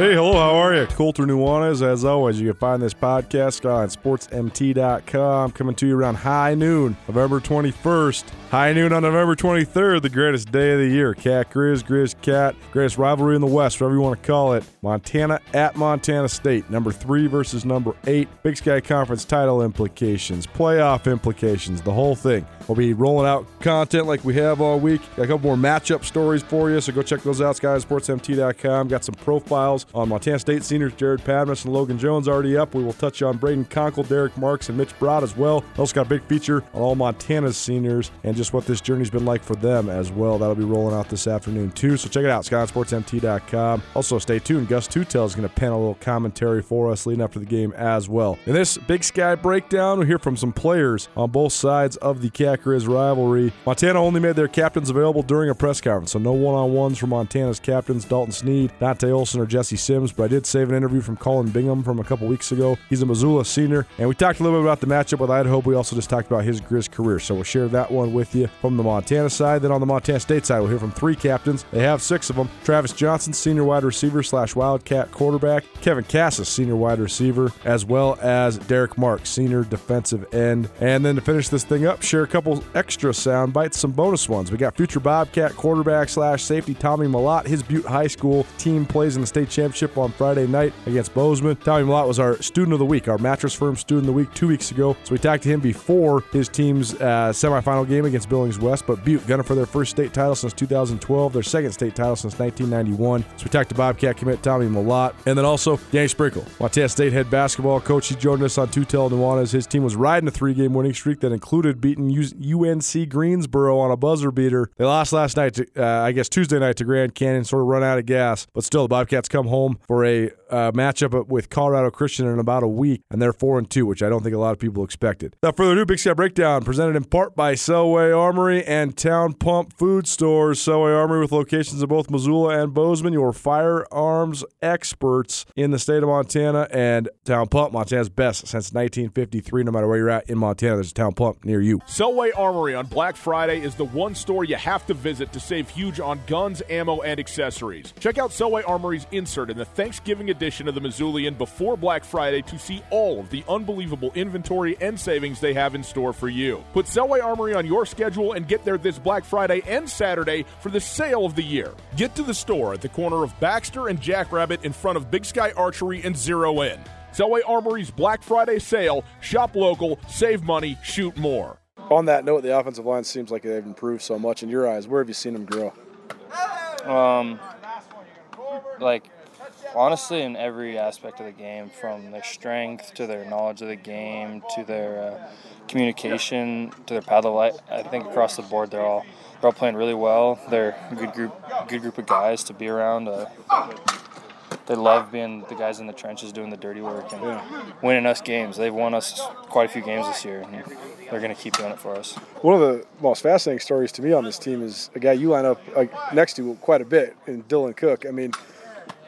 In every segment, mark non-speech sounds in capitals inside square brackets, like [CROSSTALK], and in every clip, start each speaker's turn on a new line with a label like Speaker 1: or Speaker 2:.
Speaker 1: Hey, hello, how are you? Colter Nuanez. As always, you can find this podcast on sportsmt.com. Coming to you around high noon, November 21st. High noon on November 23rd, the greatest day of the year. Cat Grizz, Grizz Cat, greatest rivalry in the West, whatever you want to call it. Montana at Montana State, number three versus number eight. Big Sky Conference title implications, playoff implications, the whole thing. We'll be rolling out content like we have all week. Got a couple more matchup stories for you, so go check those out. SkySportsMT.com. Got some profiles on Montana State seniors Jared Padmas and Logan Jones already up. We will touch on Braden Conkle, Derek Marks, and Mitch Brott as well. Also got a big feature on all Montana's seniors and just what this journey's been like for them as well. That'll be rolling out this afternoon too. So check it out, SkySportsMT.com. Also stay tuned. Gus Tutel is going to pen a little commentary for us leading up to the game as well. In this Big Sky breakdown, we'll hear from some players on both sides of the Cat Grizz rivalry. Montana only made their captains available during a press conference, so no one-on-ones for Montana's captains Dalton Sneed, Dante Olson, or Jesse Sims. But I did save an interview from Colin Bingham from a couple weeks ago. He's a Missoula senior, and we talked a little bit about the matchup with Idaho. We also just talked about his Grizz career, so we'll share that one with you from the Montana side. Then on the Montana State side, we'll hear from three captains. They have six of them: Travis Johnson, senior wide receiver slash Wildcat quarterback; Kevin Kassis, senior wide receiver, as well as Derek Marks, senior defensive end. And then to finish this thing up, share a couple extra sound bites, some bonus ones. We got future Bobcat quarterback slash safety Tommy Mellott. His Butte High School team plays in the state championship on Friday night against Bozeman. Tommy Mellott was our student of the week, our mattress firm student of the week two weeks ago. So we talked to him before his team's uh, semifinal game against Billings West. But Butte gunning for their first state title since 2012, their second state title since 1991. So we talked to Bobcat commit Tommy Mellott, and then also Danny Sprinkle, Montana State head basketball coach. He joined us on Two Tutel Nuanez. His team was riding a three-game winning streak that included beating UNC Greensboro on a buzzer beater. They lost last night, to, uh, I guess Tuesday night to Grand Canyon, sort of run out of gas. But still, the Bobcats come home for a uh, matchup with Colorado Christian in about a week, and they're four and two, which I don't think a lot of people expected. Without further ado, Big Sky Breakdown presented in part by Selway Armory and Town Pump Food Stores. Selway Armory with locations in both Missoula and Bozeman, your firearms experts in the state of Montana, and Town Pump, Montana's best since 1953. No matter where you're at in Montana, there's a Town Pump near you.
Speaker 2: Selway Armory on Black Friday is the one store you have to visit to save huge on guns, ammo, and accessories. Check out Selway Armory's insert in the Thanksgiving edition of the Missoulian before Black Friday to see all of the unbelievable inventory and savings they have in store for you. Put Selway Armory on your schedule and get there this Black Friday and Saturday for the sale of the year. Get to the store at the corner of Baxter and Jackrabbit in front of Big Sky Archery and Zero In. Selway Armory's Black Friday sale. Shop local, save money, shoot more.
Speaker 1: On that note, the offensive line seems like they've improved so much. In your eyes, where have you seen them grow?
Speaker 3: Um, like honestly, in every aspect of the game, from their strength to their knowledge of the game to their uh, communication to their paddle light. I think across the board, they're all they're all playing really well. They're a good group, good group of guys to be around. Uh, they love being the guys in the trenches doing the dirty work and yeah. winning us games. They've won us quite a few games this year, and they're going to keep doing it for us.
Speaker 1: One of the most fascinating stories to me on this team is a guy you line up next to quite a bit, in Dylan Cook. I mean,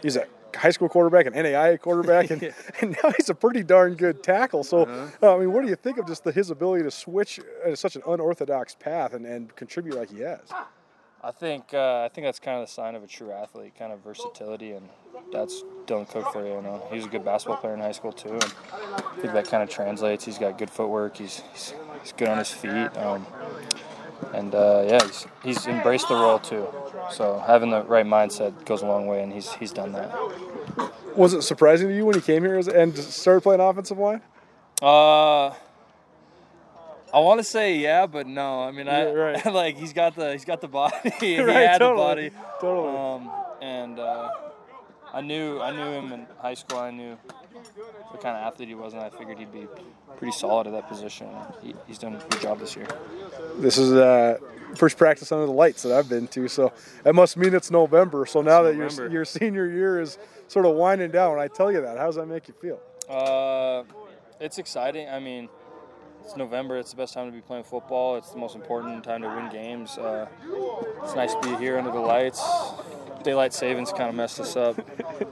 Speaker 1: he's a high school quarterback, an NAIA quarterback, and, [LAUGHS] yeah. and now he's a pretty darn good tackle. So, uh-huh. uh, I mean, what do you think of just the, his ability to switch at such an unorthodox path and, and contribute like he has?
Speaker 3: I think uh, I think that's kind of the sign of a true athlete, kind of versatility, and that's Dylan Cook for you. You know, he was a good basketball player in high school too, and I think that kind of translates. He's got good footwork. He's he's, he's good on his feet, um, and uh, yeah, he's, he's embraced the role too. So having the right mindset goes a long way, and he's he's done that.
Speaker 1: Was it surprising to you when he came here and started playing offensive line?
Speaker 3: Uh I want to say yeah, but no. I mean, I
Speaker 1: yeah, right. [LAUGHS]
Speaker 3: like he's got the he's got the body. [LAUGHS] he [LAUGHS]
Speaker 1: right,
Speaker 3: had
Speaker 1: totally,
Speaker 3: the body.
Speaker 1: Totally.
Speaker 3: Um, and uh, I knew I knew him in high school. I knew the kind of athlete he was, and I figured he'd be pretty solid at that position. He, he's done a good job this year.
Speaker 1: This is uh, first practice under the lights that I've been to, so that must mean it's November. So now that your your senior year is sort of winding down, when I tell you that, how does that make you feel?
Speaker 3: Uh, it's exciting. I mean it's November. It's the best time to be playing football. It's the most important time to win games. Uh, it's nice to be here under the lights. Daylight savings kind of messed us up.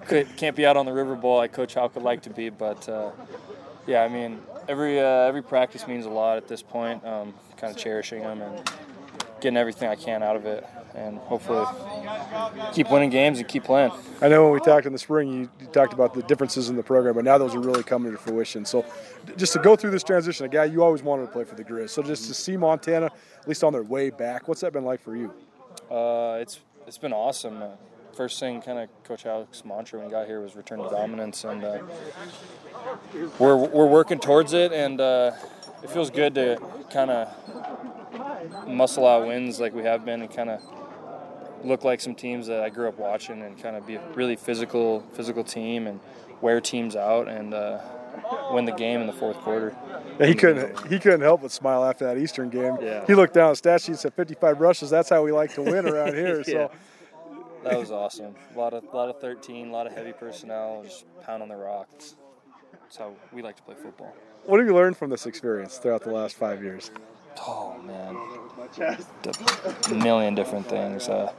Speaker 3: Could, can't be out on the river bowl like Coach Hauck would like to be, but uh, yeah, I mean every uh, every practice means a lot at this point. Um, kind of cherishing them and getting everything I can out of it. And hopefully keep winning games and keep playing.
Speaker 1: I know when we talked in the spring, you, you, talked about the differences in the program, but now those are really coming to fruition. So, just to go through this transition, a guy you always wanted to play for the Grizz. So, just to see Montana, at least on their way back, what's that been like for you?
Speaker 3: Uh, it's it's been awesome. Uh, first thing, kind of Coach Alex mantra when he got here was return to dominance, and uh, we're we're working towards it, and uh, it feels good to kind of muscle out wins like we have been, and kind of look like some teams that I grew up watching, and kind of be a really physical physical team and wear teams out and uh, win the game in the fourth quarter.
Speaker 1: Yeah, he couldn't he couldn't help but smile after that Eastern game.
Speaker 3: Yeah.
Speaker 1: He looked down at stat sheet said 55 rushes. That's how we like to win around here. [LAUGHS]
Speaker 3: yeah.
Speaker 1: So
Speaker 3: that was awesome. A lot of lot of 13, a lot of heavy personnel, just pound on the rocks. That's how we like to play football.
Speaker 1: What have you learned from this experience throughout the last five years?
Speaker 3: Oh man, a million different things. Uh,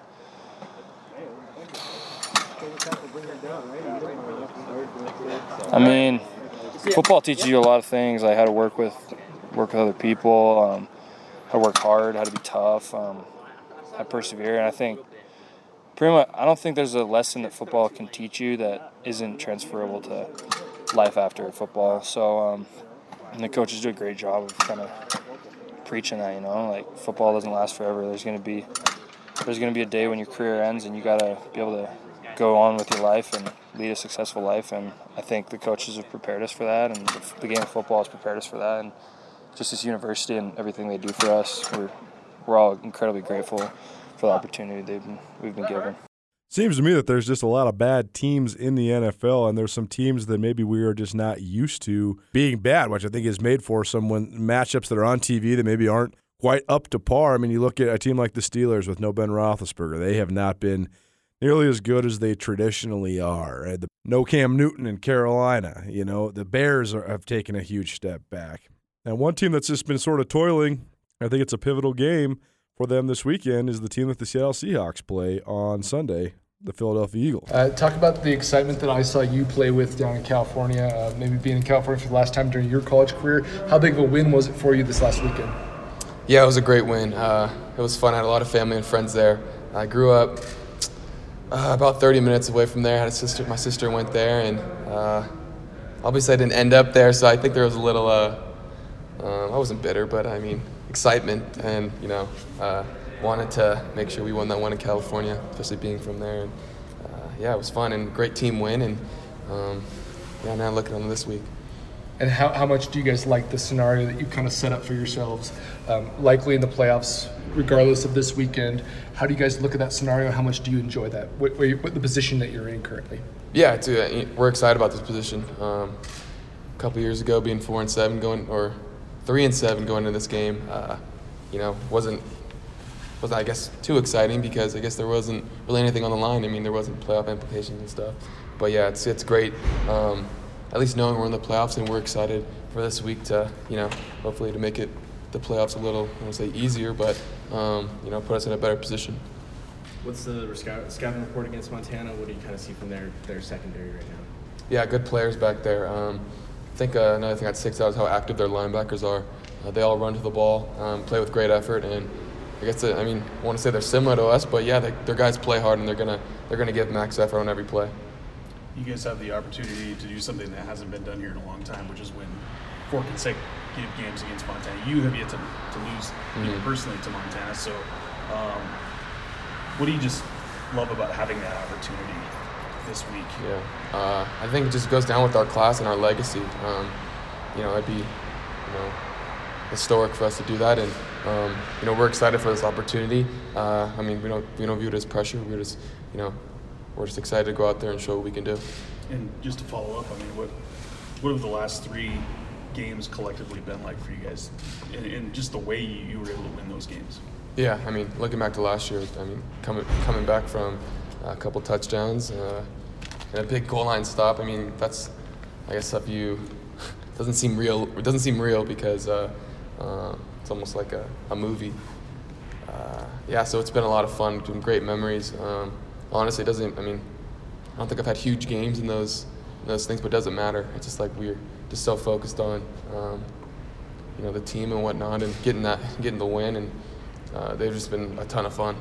Speaker 3: I mean, football teaches you a lot of things, like how to work with work with other people, um, how to work hard, how to be tough, um, how to persevere, and I think pretty much I don't think there's a lesson that football can teach you that isn't transferable to life after football. So um, the coaches do a great job of kind of preaching that. You know, like football doesn't last forever. There's going to be there's going to be a day when your career ends, and you got to be able to go on with your life and lead a successful life. And I think the coaches have prepared us for that, and the game of football has prepared us for that. And just this university and everything they do for us, we're we're all incredibly grateful for the opportunity they've been, we've been given.
Speaker 1: Seems to me that there's just a lot of bad teams in the NFL, and there's some teams that maybe we are just not used to being bad, which I think is made for some when matchups that are on TV that maybe aren't quite up to par. I mean, you look at a team like the Steelers with no Ben Roethlisberger; they have not been nearly as good as they traditionally are. Right? The, no Cam Newton in Carolina. You know, the Bears are, have taken a huge step back. And one team that's just been sort of toiling, I think it's a pivotal game for them this weekend, is the team that the Seattle Seahawks play on Sunday, the Philadelphia Eagles.
Speaker 4: Uh, talk about the excitement that I saw you play with down in California, uh, maybe being in California for the last time during your college career. How big of a win was it for you this last weekend?
Speaker 5: Yeah, it was a great win. Uh, it was fun. I had a lot of family and friends there. I grew up uh, about 30 minutes away from there. I had a sister. My sister went there, and uh, obviously I didn't end up there, so I think there was a little. Uh, I wasn't bitter, but I mean excitement, and you know, uh, wanted to make sure we won that one in California, especially being from there. And uh, yeah, it was fun and great team win, and um, yeah, now looking on this week.
Speaker 4: And how, how much do you guys like the scenario that you kind of set up for yourselves, um, likely in the playoffs, regardless of this weekend? How do you guys look at that scenario? How much do you enjoy that? What, what the position that you're in currently?
Speaker 5: Yeah, it's, uh, we're excited about this position. Um, a couple years ago, being four and seven, going or three and seven going into this game, uh, you know, wasn't was I guess too exciting because I guess there wasn't really anything on the line. I mean, there wasn't playoff implications and stuff. But yeah, it's it's great. Um, at least knowing we're in the playoffs and we're excited for this week to you know hopefully to make it the playoffs a little I won't say easier, but um, you know put us in a better position.
Speaker 6: What's the scouting report against Montana? What do you kind of see from their their secondary right now?
Speaker 5: Yeah, good players back there. Um, I think uh, another thing I'd stick out is how active their linebackers are. Uh, they all run to the ball, um, play with great effort, and I guess I mean I want to say they're similar to us, but yeah, they, their guys play hard and they're gonna they're gonna give max effort on every play.
Speaker 6: You guys have the opportunity to do something that hasn't been done here in a long time, which is win four consecutive games against Montana. You have yet to, to lose mm-hmm. personally to Montana. So, um, what do you just love about having that opportunity this week?
Speaker 5: Yeah, uh, I think it just goes down with our class and our legacy. Um, you know, it'd be, you know, historic for us to do that, and um, you know, we're excited for this opportunity. Uh, I mean, we don't we don't view it as pressure. We're just, you know, we're just excited to go out there and show what we can do.
Speaker 6: And just to follow up, I mean, what what have the last three games collectively been like for you guys, and, and just the way you, you were able to win those games?
Speaker 5: Yeah, I mean, looking back to last year, I mean, coming coming back from a couple touchdowns uh, and a big goal line stop. I mean, that's I guess stuff you [LAUGHS] doesn't seem real. It doesn't seem real because uh, uh, it's almost like a, a movie. Uh, yeah, so it's been a lot of fun, great memories. Um, honestly, it doesn't. I mean, I don't think I've had huge games in those in those things, but it doesn't matter. It's just like we're just so focused on um, you know the team and whatnot, and getting that getting the win, and uh, they've just been a ton of fun.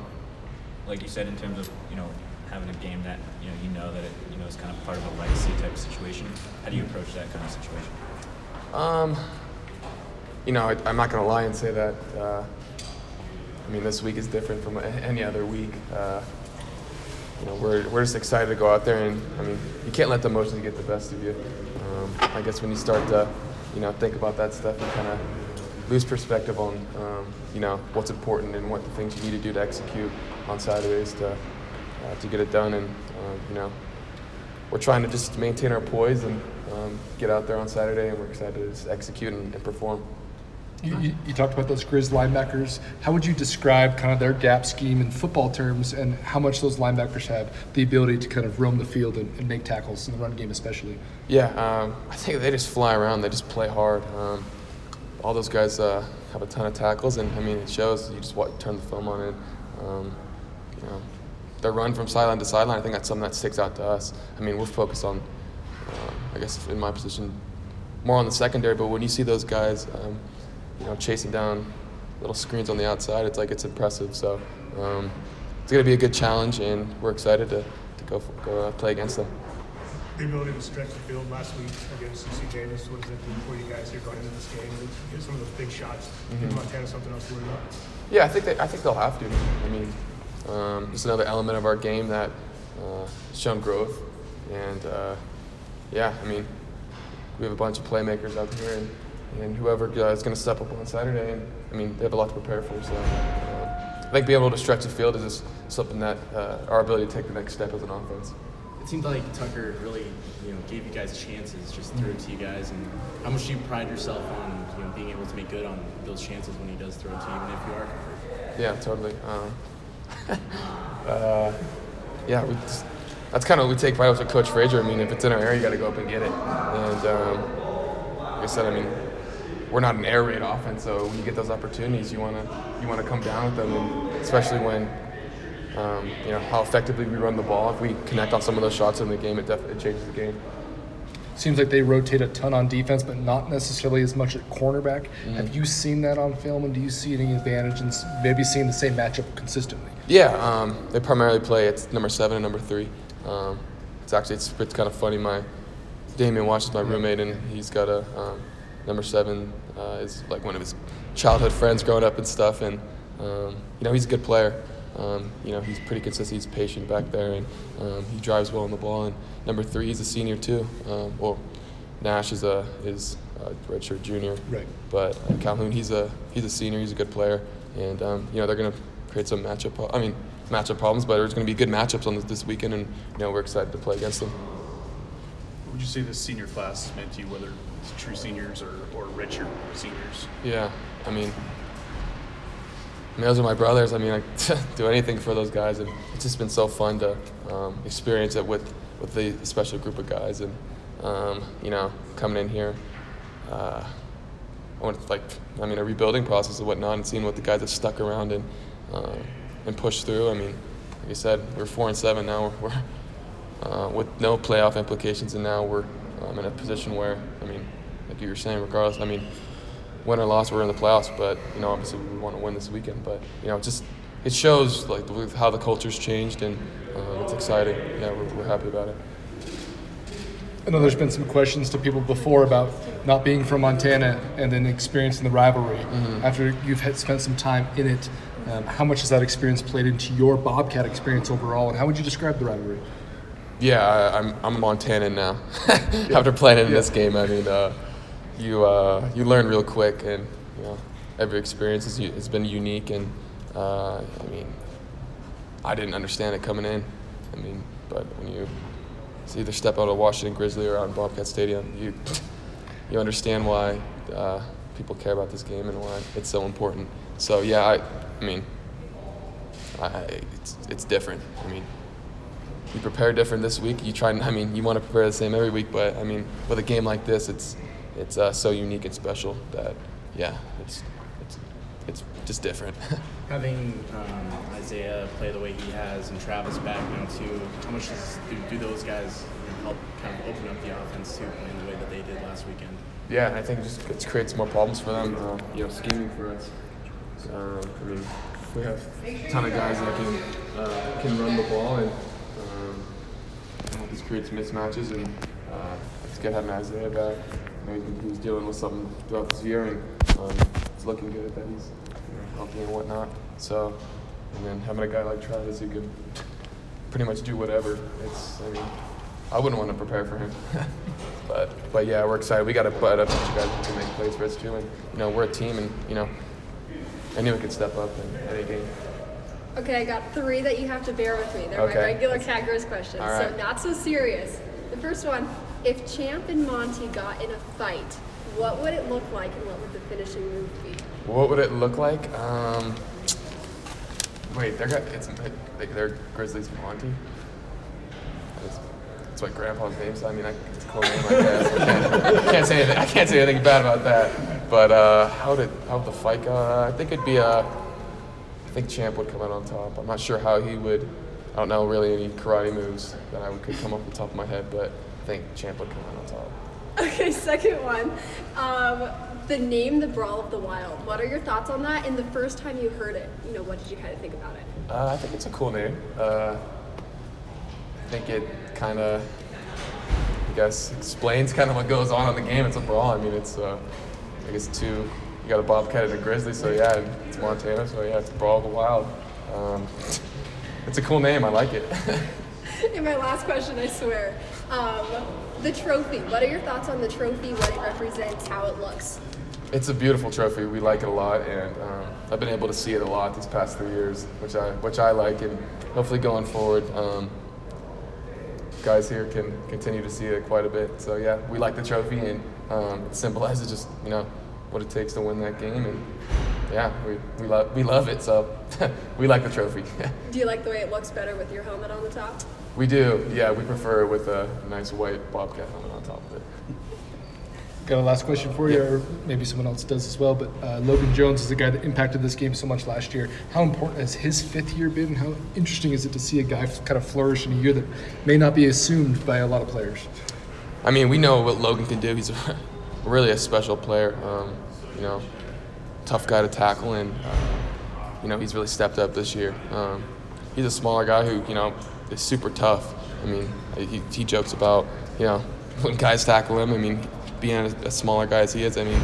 Speaker 7: like you said, in terms of you know having a game that you know you know that it you know is kind of part of a legacy type situation. How do you approach that kind of situation?
Speaker 5: Um, you know, I, am not gonna lie and say that. Uh, I mean, this week is different from any other week. Uh, you know, we're, we're just excited to go out there, and I mean, you can't let the emotions get the best of you. Um, I guess when you start to, you know, think about that stuff, you kind of lose perspective on, um, you know, what's important and what the things you need to do to execute on Saturdays to uh, to get it done. And uh, you know, we're trying to just maintain our poise and um, get out there on Saturday, and we're excited to execute and, and perform.
Speaker 4: You, you, you, talked about those Grizz linebackers. How would you describe kind of their gap scheme in football terms, and how much those linebackers have the ability to kind of roam the field and, and make tackles in the run game, especially?
Speaker 5: Yeah, um, I think they just fly around. They just play hard. Um, all those guys uh, have a ton of tackles, and I mean it shows. You just turn the film on it. Um, you know, run from sideline to sideline. I think that's something that sticks out to us. I mean, we're focused on, uh, I guess, in my position, more on the secondary. But when you see those guys, um, you know, chasing down little screens on the outside, it's like it's impressive. So um, it's going to be a good challenge, and we're excited to, to go, for, go uh, play against them.
Speaker 8: The ability to stretch the field last week against UC Davis, what does that do for you guys here going into this game? Get some of those big shots. Mm-hmm. Montana something else to worry about.
Speaker 5: Yeah, I think they, I think they'll have to. I mean, um, it's another element of our game that uh, has shown growth, and uh, yeah, I mean, we have a bunch of playmakers out here, and, and whoever uh, is going to step up on Saturday, and I mean, they have a lot to prepare for. So uh, I think being able to stretch the field is just something that uh, our ability to take the next step as an offense
Speaker 9: it seemed like Tucker really, you know, gave you guys chances, just threw it to you guys. And how much do you pride yourself on, you know, being able to make good on those chances when he does throw it to you, even if you are covered?
Speaker 5: Yeah, totally. Um, [LAUGHS] uh, yeah, we just, that's kind of what we take pride with Coach Frazier. I mean, if it's in our area, you got to go up and get it. And um, like I said, I mean, we're not an air raid offense, so when you get those opportunities, you want to you want to come down with them, and especially when um, you know how effectively we run the ball. If we connect on some of those shots in the game, it definitely changes the game.
Speaker 4: Seems like they rotate a ton on defense, but not necessarily as much at cornerback. Mm-hmm. Have you seen that on film, and do you see any advantage in maybe seeing the same matchup consistently?
Speaker 5: Yeah, um, they primarily play at number seven and number three. Um, it's actually it's, it's kind of funny. My Damien watches my roommate, and he's got a um, number seven uh, is like one of his childhood friends growing up and stuff, and um, you know he's a good player. Um, you know, he's pretty consistent. He's patient back there, and um, he drives well on the ball. And number three, he's a senior too. Um, well, Nash is a is a redshirt junior.
Speaker 4: Right.
Speaker 5: But uh, Calhoun, he's a he's a senior. He's a good player, and um, you know they're going to create some matchup. I mean, matchup problems, but there's going to be good matchups on this, this weekend, and you know we're excited to play against them.
Speaker 6: What would you say this senior class meant to you, whether true seniors or or redshirt seniors?
Speaker 5: Yeah, I mean, I mean, those are my brothers. I mean, I [LAUGHS] do anything for those guys, and it's just been so fun to um, experience it with with the special group of guys, and um, you know, coming in here. Uh, I went like I mean a rebuilding process and whatnot, and seeing what the guys have stuck around and uh, and pushed through. I mean, like I said, we're four and seven now. [LAUGHS] We're, uh, with no playoff implications, and now we're um, in a position where you were saying, regardless. I mean, win or loss, we're in the playoffs. But you know, obviously, we want to win this weekend. But you know, just it shows like how the culture's changed, and uh, it's exciting. Yeah, we're, we're happy about it.
Speaker 4: I know there's been some questions to people before about not being from Montana and then experiencing the rivalry. Mm-hmm. After you've had spent some time in it, um, how much has that experience played into your Bobcat experience overall, and how would you describe the rivalry?
Speaker 5: Yeah, I, am I'm, I'm a Montanan now. [LAUGHS] After playing in yeah. this game, I mean, uh, you uh, you learn real quick, and you know every experience is, has been unique. And uh, I mean, I didn't understand it coming in. I mean, but when you either step out of Washington Grizzly or out in Bobcat Stadium, you you understand why uh, people care about this game and why it's so important. So yeah, I, I mean, I, it's it's different. I mean, you prepare different this week. You try. I mean, you want to prepare the same every week, but I mean, with a game like this, it's it's uh, so unique and special that yeah, it's it's it's just different. [LAUGHS]
Speaker 9: Having um, Isaiah play the way he has and Travis back now too, how much does do, do those guys help kind of open up the offense too, playing the way that they did last weekend?
Speaker 5: Yeah, I think it just it creates more problems for them. Uh, you know, scheming for us. Um, I mean, we have a ton of guys that can uh, can run the ball and um, this creates mismatches and uh, it's good having Isaiah back. You know, he, he was dealing with something throughout this year and um, it's looking good that he's you know, healthy and whatnot. So and then having a guy like Travis who could pretty much do whatever. It's I mean I wouldn't want to prepare for him. [LAUGHS] but but yeah, we're excited. We got to butt up a bunch of guys who can make plays for us too. And you know we're a team, and you know anyone could step up in any game.
Speaker 10: Okay, I got three that you have to bear with me. They're
Speaker 5: Okay.
Speaker 10: my regular Cat Grizz questions.
Speaker 5: Right.
Speaker 10: So not so serious. The first one, if Champ and Monty got in a fight, what would it look like and what would the finishing move be?
Speaker 5: What would it look like? Um, wait, they're got it's they're Grizzlies Monty. That's, that's Grandpa's name. So I mean, I, it's a cool name. I guess. I can't, I can't say anything. I can't say anything bad about that. But uh, how did how the fight go? Uh, I think it'd be a. I think Champ would come out on top. I'm not sure how he would. I don't know really any karate moves that I could come off the top of my head, but think Champ would come out on top.
Speaker 10: Okay, [LAUGHS] second one. Um, the name The Brawl of the Wild. What are your thoughts on that? And the first time you heard it, you know, what did you kind of think about it?
Speaker 5: Uh, I think it's a cool name. Uh, I think it kind of, I guess, explains kind of what goes on in the game. It's a brawl. I mean, it's, uh, I guess, two, you got a Bobcat and a Grizzly, so yeah, it's Montana, so yeah, it's a Brawl of the Wild. Um, [LAUGHS] it's a cool name. I like it. [LAUGHS] [LAUGHS]
Speaker 10: And my last question, I swear. Um, the trophy. What are your thoughts on the trophy, what it represents, how it looks?
Speaker 5: it's a beautiful trophy. We like it a lot, and um, I've been able to see it a lot these past three years, which I which I like, and hopefully going forward, um, guys here can continue to see it quite a bit. So yeah, we like the trophy, and um, it symbolizes just you know what it takes to win that game, and yeah, we we love we love it. So [LAUGHS] we like the trophy. [LAUGHS]
Speaker 10: Do you like the way it looks better with your helmet on the top?
Speaker 5: We do, yeah, we prefer it with a nice white bobcat helmet on top of it.
Speaker 4: Got a last question for you, or maybe someone else does as well. But uh, Logan Jones is the guy that impacted this game so much last year. How important has his fifth year been? How interesting is it to see a guy kind of flourish in a year that may not be assumed by a lot of players?
Speaker 5: I mean, we know what Logan can do. He's [LAUGHS] really a special player. Um, you know, tough guy to tackle, and uh, you know he's really stepped up this year. Um, he's a smaller guy who you know is super tough. I mean, he, he jokes about you know [LAUGHS] when guys tackle him. I mean, being a, smaller guy as he is, I mean,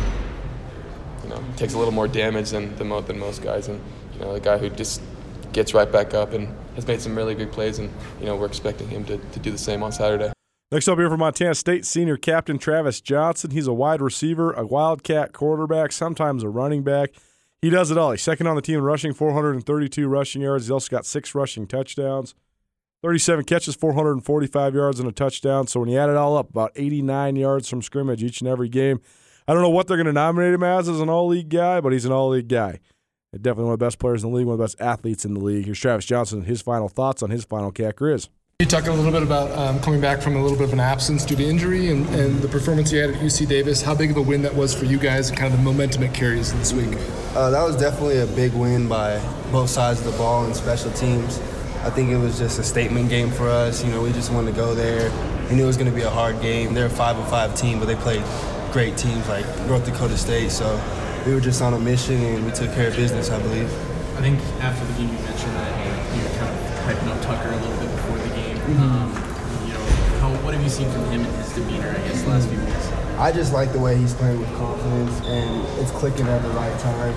Speaker 5: you know, takes a little more damage than than, mo- than most guys, and you know, the guy who just gets right back up and has made some really big plays, and you know, we're expecting him to, to do the same on Saturday.
Speaker 1: Next up here from Montana State, senior captain Travis Johnson. He's a wide receiver, a wildcat quarterback, sometimes a running back. He does it all. He's second on the team in rushing, 432 rushing yards. He's also got six rushing touchdowns, 37 catches, 445 yards, and a touchdown. So when you add it all up, about 89 yards from scrimmage each and every game. I don't know what they're going to nominate him as as an all league guy, but he's an all league guy. Definitely one of the best players in the league, one of the best athletes in the league. Here's Travis Johnson, his final thoughts on his final cat grizz.
Speaker 4: You talking a little bit about um, coming back from a little bit of an absence due to injury and, and the performance you had at UC Davis. How big of a win that was for you guys and kind of the momentum it carries this week?
Speaker 11: Uh, that was definitely a big win by both sides of the ball and special teams. I think it was just a statement game for us. You know, we just wanted to go there. We knew it was going to be a hard game. They're a five and five team, but they played great teams like North Dakota State. So we were just on a mission and we took care of business, I believe.
Speaker 9: I think after the game you mentioned that you were kind of hyping up Tucker a little bit before the game. Um, you know, how, what have you seen from him and his demeanor, I guess, the last few weeks?
Speaker 11: I just like the way he's playing with confidence and it's clicking at the right time.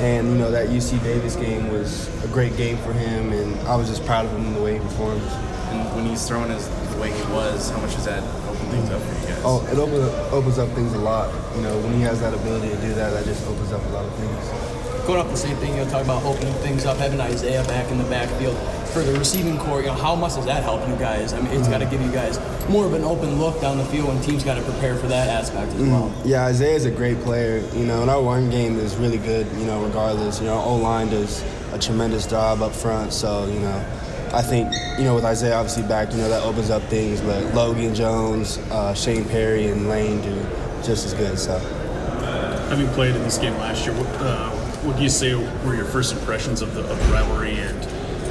Speaker 11: And you know that UC Davis game was a great game for him, and I was just proud of him and the way he performed.
Speaker 9: And when he's throwing as the way he was, how much does that open things up for you guys?
Speaker 11: Oh, it opens opens up things a lot. You know, when he has that ability to do that, that just opens up a lot of things.
Speaker 12: Going off the same thing, you know, talk about opening things up, having Isaiah back in the backfield for the receiving core. You know, how much does that help you guys? I mean, it's got to give you guys more of an open look down the field, and teams got to prepare for that aspect as well.
Speaker 11: Yeah, Isaiah's a great player. You know, and our run game is really good. You know, regardless. You know, our O line does a tremendous job up front. So you know, I think you know with Isaiah obviously back, you know that opens up things. But Logan Jones, uh, Shane Perry, and Lane do just as good. So.
Speaker 6: Having played in this game last year, what, uh, what do you say were your first impressions of the, of the rivalry and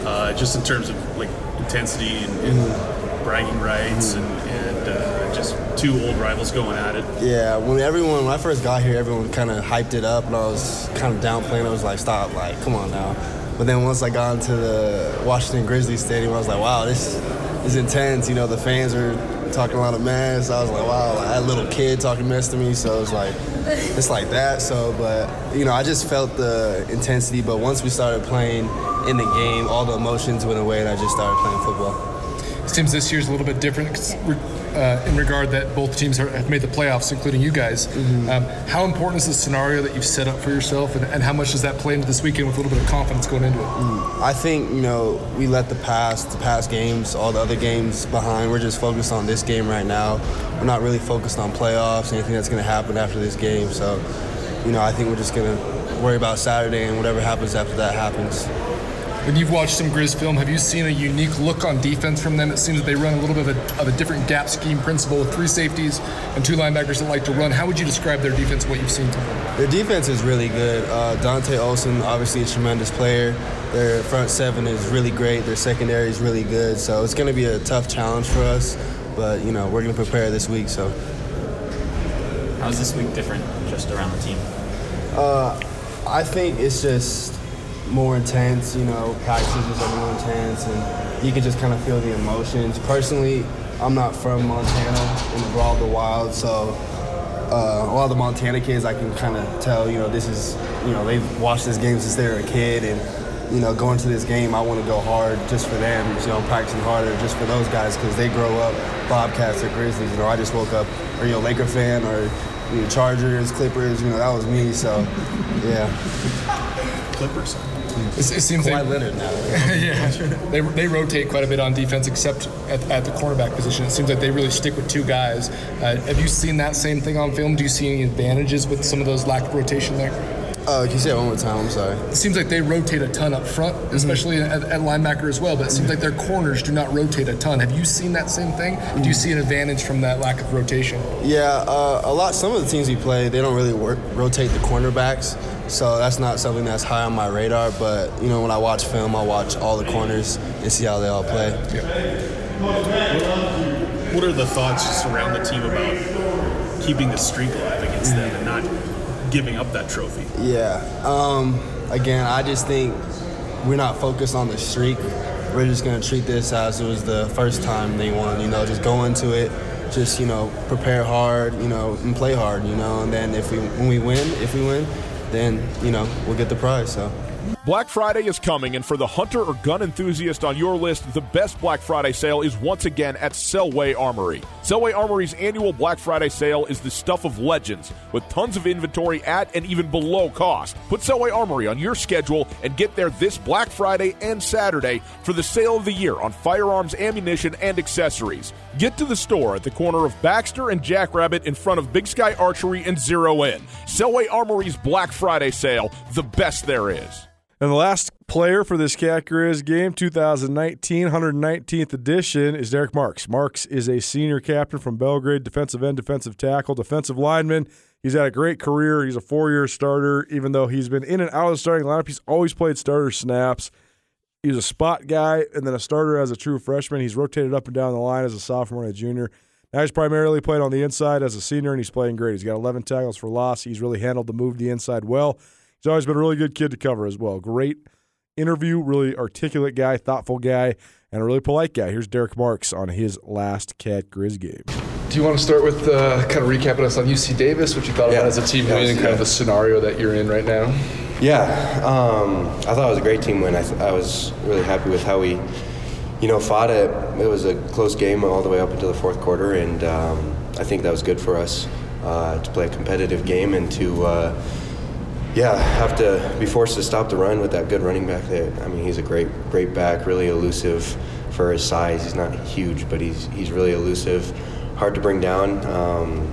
Speaker 6: uh, just in terms of like intensity and, and bragging rights and, and uh, just two old rivals going at it?
Speaker 11: Yeah, when everyone when I first got here, everyone kind of hyped it up, and I was kind of downplaying. I was like, "Stop! Like, come on now." But then once I got into the Washington Grizzlies stadium, I was like, wow, this is intense. You know, the fans are talking a lot of mess. I was like, wow, I had a little kid talking mess to me, so it's like, it's like that. So, but you know, I just felt the intensity. But once we started playing in the game, all the emotions went away, and I just started playing football.
Speaker 4: It seems this year's a little bit different uh, in regard that both teams are, have made the playoffs, including you guys. Um, how important is the scenario that you've set up for yourself, and, and how much does that play into this weekend with a little bit of confidence going into it?
Speaker 11: I think you know we let the past, the past games, all the other games behind. We're just focused on this game right now. We're not really focused on playoffs, anything that's going to happen after this game. So, you know, I think we're just going to worry about Saturday and whatever happens after that happens.
Speaker 4: When you've watched some Grizz film, have you seen a unique look on defense from them? It seems that they run a little bit of a, of a different gap scheme principle with three safeties and two linebackers that like to run. How would you describe their defense, what you've seen from them?
Speaker 11: Their defense is really good. Uh, Dante Olson, obviously a tremendous player. Their front seven is really great. Their secondary is really good. So it's going to be a tough challenge for us. But you know we're going to prepare this week. So
Speaker 7: How's this week different just around the team?
Speaker 11: uh, I think it's just more intense. You know, practices are more intense, and you can just kind of feel the emotions. Personally, I'm not from Montana in the Brawl of the Wild, so uh, a lot of the Montana kids, I can kind of tell, you know, this is, you know, they've watched this game since they were a kid, and you know, going to this game, I want to go hard just for them. You know, practicing harder just for those guys because they grow up Bobcats or Grizzlies. You know, I just woke up, are you a Laker fan or you know, Chargers, Clippers? You know, that was me. So, yeah.
Speaker 6: Clippers.
Speaker 4: It, it seems
Speaker 11: Kawhi
Speaker 4: they,
Speaker 11: Leonard now. [LAUGHS]
Speaker 4: yeah, they, they rotate quite a bit on defense, except at, at the cornerback position. It seems like they really stick with two guys. Uh, have you seen that same thing on film? Do you see any advantages with some of those lack of rotation there?
Speaker 11: Uh, can you say it one more time? I'm sorry.
Speaker 4: It seems like they rotate a ton up front, especially at, at linebacker as well. But it seems like their corners do not rotate a ton. Have you seen that same thing? Do you see an advantage from that lack of rotation?
Speaker 11: Yeah, uh, a lot. Some of the teams we play, they don't really work, rotate the cornerbacks, so that's not something that's high on my radar. But you know, when I watch film, I watch all the corners and see how they all play. Yeah.
Speaker 6: What are the thoughts just around the team about keeping the streak alive against them and not giving up that trophy?
Speaker 11: Yeah. Um, again, I just think we're not focused on the streak. We're just gonna treat this as it was the first time they won. You know, just go into it, just you know, prepare hard, you know, and play hard. You know, and then if we when we win, if we win, then you know we'll get the prize. So.
Speaker 2: Black Friday is coming, and for the hunter or gun enthusiast on your list, the best Black Friday sale is once again at Selway Armory. Selway Armory's annual Black Friday sale is the stuff of legends, with tons of inventory at and even below cost. Put Selway Armory on your schedule and get there this Black Friday and Saturday for the sale of the year on firearms, ammunition, and accessories. Get to the store at the corner of Baxter and Jackrabbit in front of Big Sky Archery and Zero In. Selway Armory's Black Friday sale, the best there is.
Speaker 1: And the last player for this Cat Grizz game, 2019, 119th edition, is Derek Marks. Marks is a senior captain from Belgrade, defensive end, defensive tackle, defensive lineman. He's had a great career. He's a four year starter, even though he's been in and out of the starting lineup. He's always played starter snaps. He's a spot guy and then a starter as a true freshman. He's rotated up and down the line as a sophomore and a junior. Now he's primarily played on the inside as a senior, and he's playing great. He's got 11 tackles for loss. He's really handled the move to the inside well. He's always been a really good kid to cover as well. Great interview, really articulate guy, thoughtful guy, and a really polite guy. Here's Derek Marks on his last Cat Grizz game.
Speaker 4: Do you want to start with uh, kind of recapping us on UC Davis, what you thought about as a team win, and kind of the scenario that you're in right now?
Speaker 13: Yeah, um, I thought it was a great team win. I, th- I was really happy with how we, you know, fought it. It was a close game all the way up until the fourth quarter, and um, I think that was good for us uh, to play a competitive game and to, uh, yeah, have to be forced to stop the run with that good running back. There, I mean, he's a great, great back, really elusive for his size. He's not huge, but he's he's really elusive, hard to bring down. Um,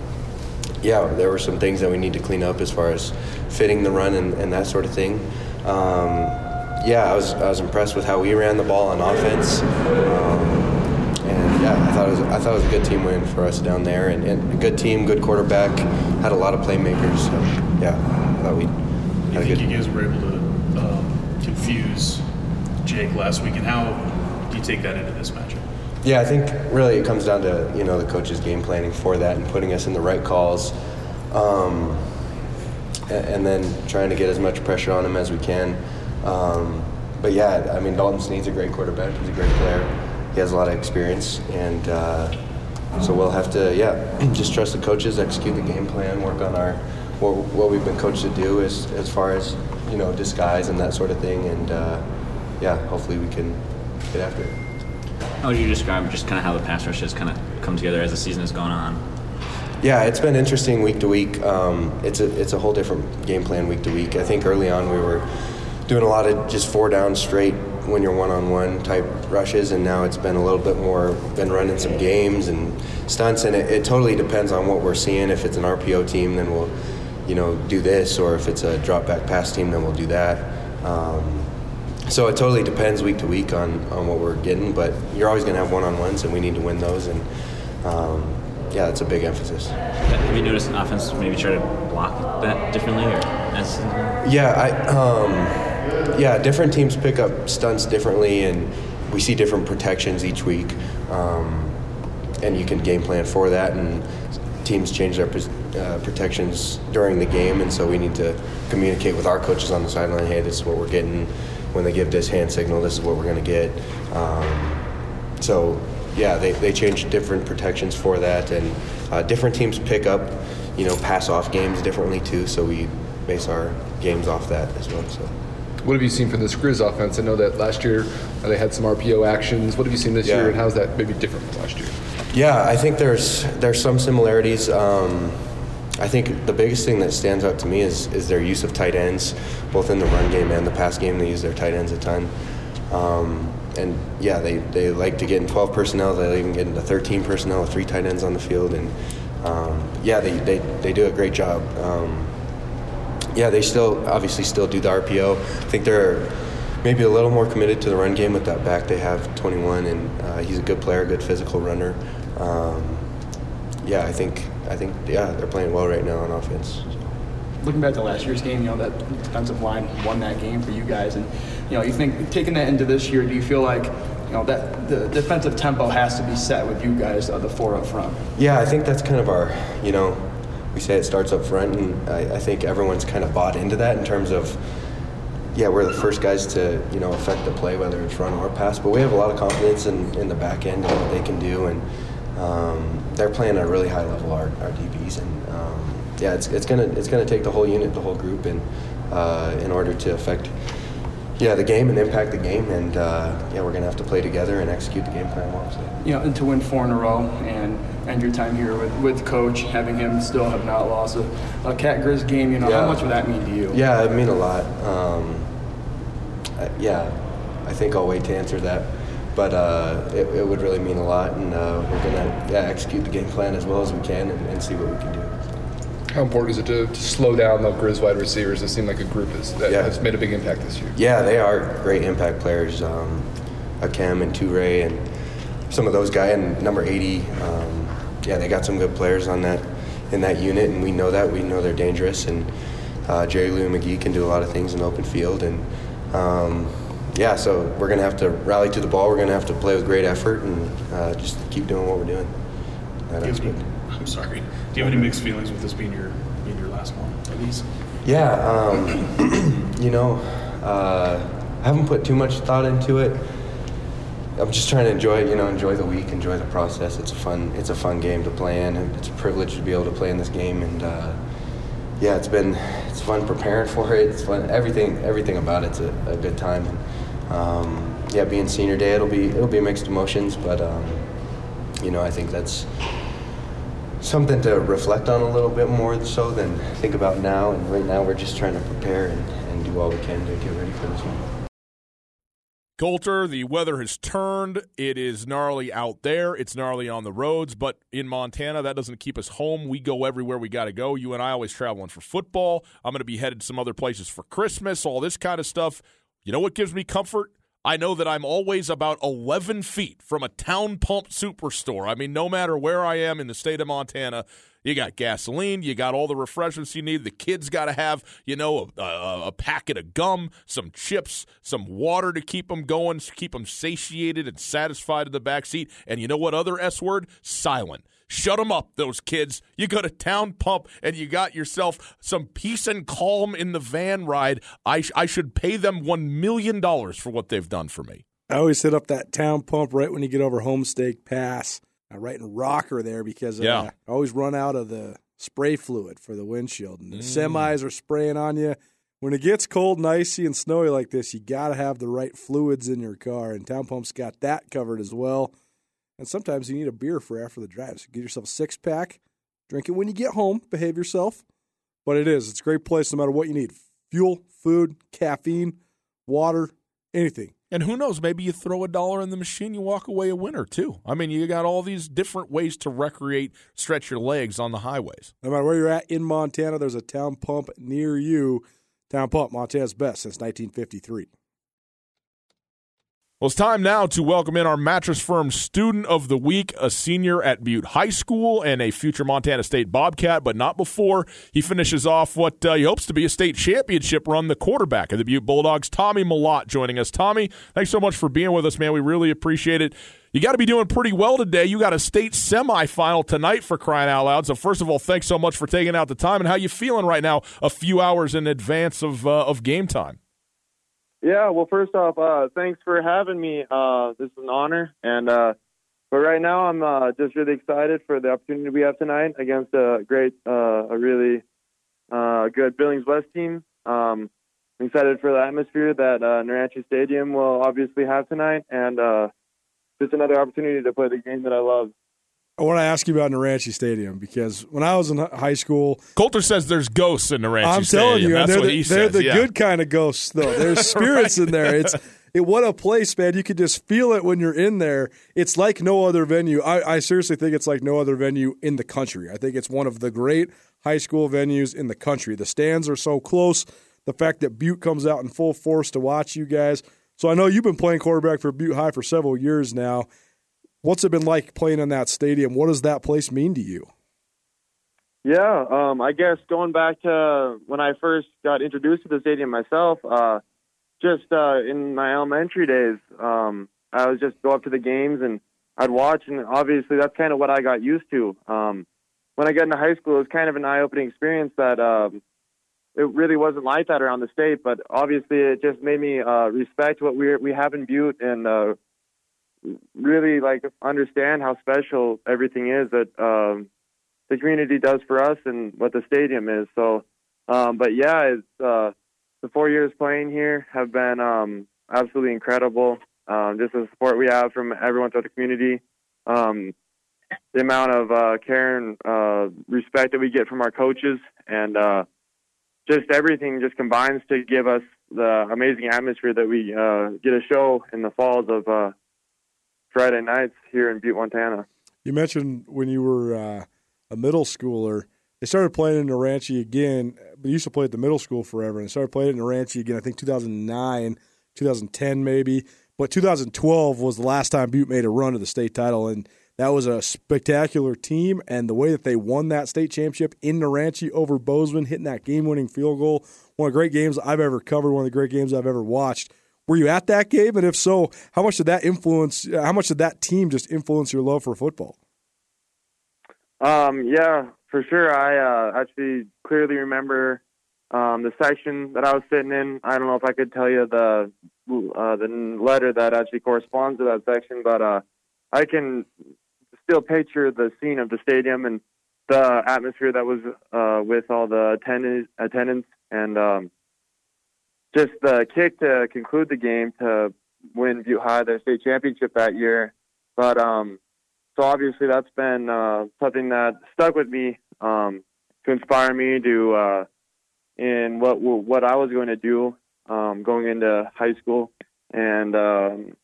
Speaker 13: yeah, there were some things that we need to clean up as far as fitting the run and, and that sort of thing. Um, yeah, I was I was impressed with how we ran the ball on offense, um, and yeah, I thought it was I thought it was a good team win for us down there, and, and a good team, good quarterback, had a lot of playmakers. So yeah, I thought we
Speaker 6: You think you guys were able to um, confuse Jake last week, and how do you take that into this matchup?
Speaker 13: Yeah, I think really it comes down to you know the coach's game planning for that and putting us in the right calls, um, and, then trying to get as much pressure on him as we can. Um, but yeah, I mean, Dalton Sneed's a great quarterback. He's a great player. He has a lot of experience, and uh, so we'll have to, yeah, [CLEARS THROAT] just trust the coaches, execute the game plan, work on our what, what we've been coached to do as as far as you know disguise and that sort of thing, and uh, yeah, hopefully we can get after it.
Speaker 7: How would you describe just kind of how the pass rush has kind of come together as the season has gone on?
Speaker 13: Yeah, it's been interesting week to week. Um, it's a it's a whole different game plan week to week. I think early on we were doing a lot of just four down straight when you're one on one type rushes, and now it's been a little bit more been running some games and stunts, and it, it totally depends on what we're seeing. If it's an RPO team, then we'll you know do this, or if it's a drop back pass team, then we'll do that. Um, so it totally depends week to week on, on what we're getting, but you're always going to have one on ones, and we need to win those. And um, yeah, that's a big emphasis.
Speaker 7: Have you noticed an offense maybe try to block that differently, or
Speaker 13: Yeah, I, um, yeah, different teams pick up stunts differently, and we see different protections each week. Um, and you can game plan for that, and teams change their uh, protections during the game, and so we need to communicate with our coaches on the sideline. Hey, this is what we're getting. When they give this hand signal, this is what we're going to get. Um, so, yeah, they, they change different protections for that, and uh, different teams pick up, you know, pass off games differently too. So we base our games off that as well. So.
Speaker 4: What have you seen from the Grizz offense? I know that last year uh, they had some RPO actions. What have you seen this
Speaker 13: Yeah.
Speaker 4: year, and how's that maybe different from last year?
Speaker 13: Yeah, I think there's there's some similarities. Um, I think the biggest thing that stands out to me is is their use of tight ends, both in the run game and the pass game. They use their tight ends a ton. Um, and yeah, they, they like to get in 12 personnel. They even get into 13 personnel with three tight ends on the field. And um, yeah, they, they, they do a great job. Um, yeah, they still obviously still do the RPO. I think they're maybe a little more committed to the run game with that back they have 21, and uh, he's a good player, good physical runner. Um, yeah, I think I think yeah they're playing well right now on offense.
Speaker 12: looking back to last year's game, you know, that defensive line won that game for you guys. And, you know, you think taking that into this year, do you feel like, you know, that the defensive tempo has to be set with you guys, uh, the four up front?
Speaker 13: Yeah, I think that's kind of our, you know, we say it starts up front, and I, I think everyone's kind of bought into that in terms of, yeah, we're the first guys to, you know, affect the play, whether it's run or pass. But we have a lot of confidence in, in the back end and what they can do, and um, they're playing at a really high level, our, our DBs, and um, yeah, it's, it's gonna it's gonna take the whole unit, the whole group, and uh, in order to affect. Yeah, the game and impact the game, and uh, yeah, we're gonna have to play together and execute the game plan well. So.
Speaker 12: You know, and to win four in a row and end your time here with, with coach, having him still have not lost a, a Cat Grizz game, you know,
Speaker 13: Yeah.
Speaker 12: how much would that mean to you?
Speaker 13: Yeah, it mean a lot. Um, yeah, I think I'll wait to answer that, but uh, it, it would really mean a lot, and uh, we're gonna yeah, execute the game plan as well as we can and, and see what we can do.
Speaker 4: How important is it to, to slow down the Grizz wide receivers? It seemed like a group is, that
Speaker 13: Yeah.
Speaker 4: has made a big impact this year.
Speaker 13: Yeah, they are great impact players. Um, Akem and Toure and some of those guys, and number 80. Um, yeah, they got some good players on that in that unit, and we know that. We know they're dangerous, and uh, Jerry Louie-McGee can do a lot of things in the open field, and um, yeah, so we're gonna have to rally to the ball. We're gonna have to play with great effort and uh, just keep doing what we're doing. That
Speaker 6: Do
Speaker 13: aspect.
Speaker 6: any- I'm sorry. Do you have any mixed feelings with this being your being your last one at least?
Speaker 13: Yeah, um, [CLEARS THROAT] you know, uh, I haven't put too much thought into it. I'm just trying to enjoy, you know, enjoy the week, enjoy the process. It's a fun, it's a fun game to play in, it's a privilege to be able to play in this game. And uh, yeah, it's been, it's fun preparing for it. It's fun, everything, everything about it's a, a good time. And um, yeah, being senior day, it'll be, it'll be mixed emotions, but um, you know, I think that's something to reflect on a little bit more so than think about now. And right now, we're just trying to prepare and, and do all we can to get ready for this one.
Speaker 2: Coulter, the weather has turned. It is gnarly out there. It's gnarly on the roads, but in Montana, that doesn't keep us home. We go everywhere we got to go. You and I always traveling for football. I'm going to be headed some other places for Christmas, all this kind of stuff. You know what gives me comfort? I know that I'm always about 11 feet from a town pump superstore. I mean, no matter where I am in the state of Montana, you got gasoline, you got all the refreshments you need. The kids got to have, you know, a, a, a packet of gum, some chips, some water to keep them going, keep them satiated and satisfied in the back seat. And you know what other S word? Silent. Shut them up, those kids. You go to Town Pump and you got yourself some peace and calm in the van ride. I, sh- I should pay them $1 million for what they've done for me.
Speaker 1: I always hit up that Town Pump right when you get over Homestake Pass, uh, right in Rocker there, because uh,
Speaker 2: Yeah.
Speaker 1: I always run out of the spray fluid for the windshield. And the
Speaker 2: Mm.
Speaker 1: semis are spraying on you. When it gets cold and icy and snowy like this, you got to have the right fluids in your car. And Town Pump's got that covered as well. And sometimes you need a beer for after the drive. So get yourself a six pack, drink it when you get home, behave yourself. But it is, it's a great place no matter what you need fuel, food, caffeine, water, anything.
Speaker 2: And who knows, maybe you throw a dollar in the machine, you walk away a winner too. I mean, you got all these different ways to recreate, stretch your legs on the highways.
Speaker 1: No matter where you're at in Montana, there's a town pump near you. Town Pump, Montana's best since 1953.
Speaker 2: Well, it's time now to welcome in our Mattress Firm Student of the Week, a senior at Butte High School and a future Montana State Bobcat, but not before he finishes off what uh, he hopes to be a state championship run. The quarterback of the Butte Bulldogs, Tommy Mellott, joining us. Tommy, thanks so much for being with us, man. We really appreciate it. You got to be doing pretty well today. You got a state semifinal tonight for crying out loud. So first of all, thanks so much for taking out the time. And how you feeling right now, a few hours in advance of uh, of game time?
Speaker 14: Yeah, well, first off, uh, thanks for having me. Uh, this is an honor, and uh, but right now I'm uh, just really excited for the opportunity we have tonight against a great, uh, a really uh, good Billings West team. Um, I'm excited for the atmosphere that uh, Naranche Stadium will obviously have tonight, and uh, just another opportunity to play the game that I love.
Speaker 1: I want to ask you about Naranche Stadium because when I was in high school,
Speaker 2: Colter says there's ghosts in Naranche Stadium.
Speaker 1: I'm
Speaker 2: Stadium.
Speaker 1: telling you,
Speaker 2: That's
Speaker 1: they're
Speaker 2: what
Speaker 1: the,
Speaker 2: he
Speaker 1: they're
Speaker 2: says.
Speaker 1: the
Speaker 2: yeah.
Speaker 1: good kind of ghosts, though. There's [LAUGHS] [LAUGHS] spirits in there. It's it, what a place, man. You could just feel it when you're in there. It's like no other venue. I, I seriously think it's like no other venue in the country. I think it's one of the great high school venues in the country. The stands are so close. The fact that Butte comes out in full force to watch you guys. So I know you've been playing quarterback for Butte High for several years now. What's it been like playing in that stadium? What does that place mean to you?
Speaker 14: Yeah, um, I guess going back to when I first got introduced to the stadium myself, uh, just uh, in my elementary days, um, I would just go up to the games and I'd watch, and obviously that's kind of what I got used to. Um, when I got into high school, it was kind of an eye-opening experience that um, it really wasn't like that around the state, but obviously it just made me uh, respect what we we have in Butte and uh, really like understand how special everything is that um, the community does for us and what the stadium is. So, um, but yeah, it's, uh, the four years playing here have been um, absolutely incredible. Um, just the support we have from everyone throughout the community, um, the amount of uh, care and uh, respect that we get from our coaches, and uh, just everything just combines to give us the amazing atmosphere that we uh, get a show in the falls of uh, Friday nights here in Butte, Montana.
Speaker 1: You mentioned when you were uh, a middle schooler, they started playing in Naranche again. They used to play at the middle school forever, and started playing in Naranche again. I think 2009, 2010 maybe, but 2012 was the last time Butte made a run to the state title, and that was a spectacular team. And the way that they won that state championship in Naranche over Bozeman, hitting that game-winning field goal, one of the great games I've ever covered, one of the great games I've ever watched. Were you at that game? And if so, how much did that influence? How much did that team just influence your love for football?
Speaker 14: Um, yeah, for sure. I uh, actually clearly remember um, the section that I was sitting in. I don't know if I could tell you the uh, the letter that actually corresponds to that section, but uh, I can still picture the scene of the stadium and the atmosphere that was uh, with all the attendance, attendance and um, just the kick to conclude the game to win Butte High their state championship that year. But um, so obviously that's been uh, something that stuck with me um, to inspire me to uh, in what what I was going to do um, going into high school, and um,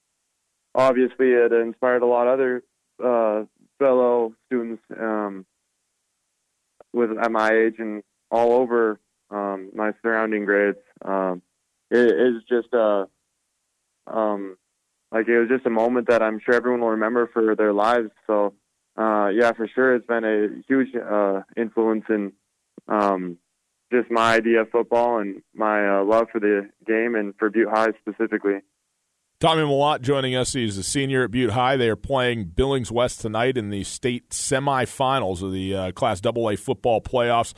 Speaker 14: obviously it inspired a lot of other uh, fellow students um, with at my age and all over um, my surrounding grades. Um, it is just a um, like it was just a moment that I'm sure everyone will remember for their lives. So uh, yeah, for sure, it's been a huge uh, influence in um, just my idea of football and my uh, love for the game and for Butte High specifically.
Speaker 2: Tommy Mellott joining us. He's a senior at Butte High. They are playing Billings West tonight in the state semifinals of the uh, Class AA football playoffs.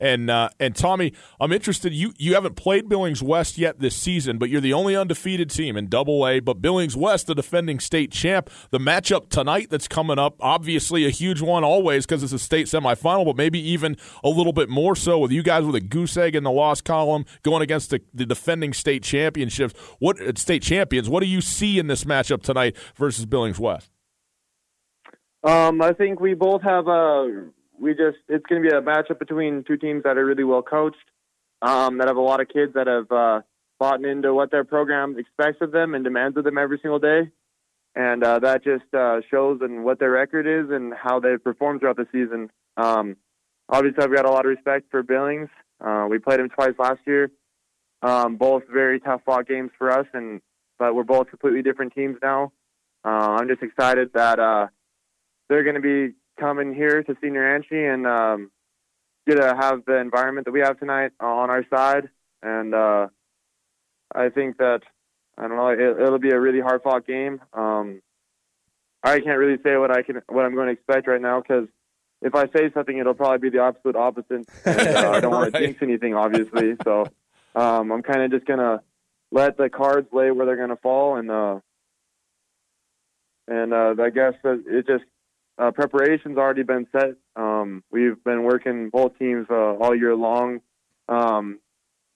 Speaker 2: And uh, and Tommy, I'm interested. You you haven't played Billings West yet this season, but you're the only undefeated team in Double A. But Billings West, the defending state champ, the matchup tonight that's coming up, obviously a huge one always because it's a state semifinal, but maybe even a little bit more so with you guys with a goose egg in the loss column going against the, the defending state championships. What uh, state champions? What do you see in this matchup tonight versus Billings West?
Speaker 14: Um, I think we both have a we just it's going to be a matchup between two teams that are really well coached, um, that have a lot of kids that have uh, bought into what their program expects of them and demands of them every single day, and uh, that just uh, shows in what their record is and how they've performed throughout the season. Um, obviously, I've got a lot of respect for Billings. Uh, we played them twice last year, um, both very tough fought games for us, and but we're both completely different teams now. Uh, I'm just excited that uh, they're going to be coming here to Senior Anchi and um, get to have the environment that we have tonight on our side. And uh, I think that I don't know it, it'll be a really hard fought game. Um, I can't really say what I can what I'm going to expect right now because if I say something, it'll probably be the absolute opposite. And, uh, I don't want to [LAUGHS] jinx anything, obviously. So um, I'm kind of just gonna let the cards lay where they're gonna fall, and uh, and uh, I guess it just uh, preparation's already been set. Um, we've been working both teams uh, all year long. Um,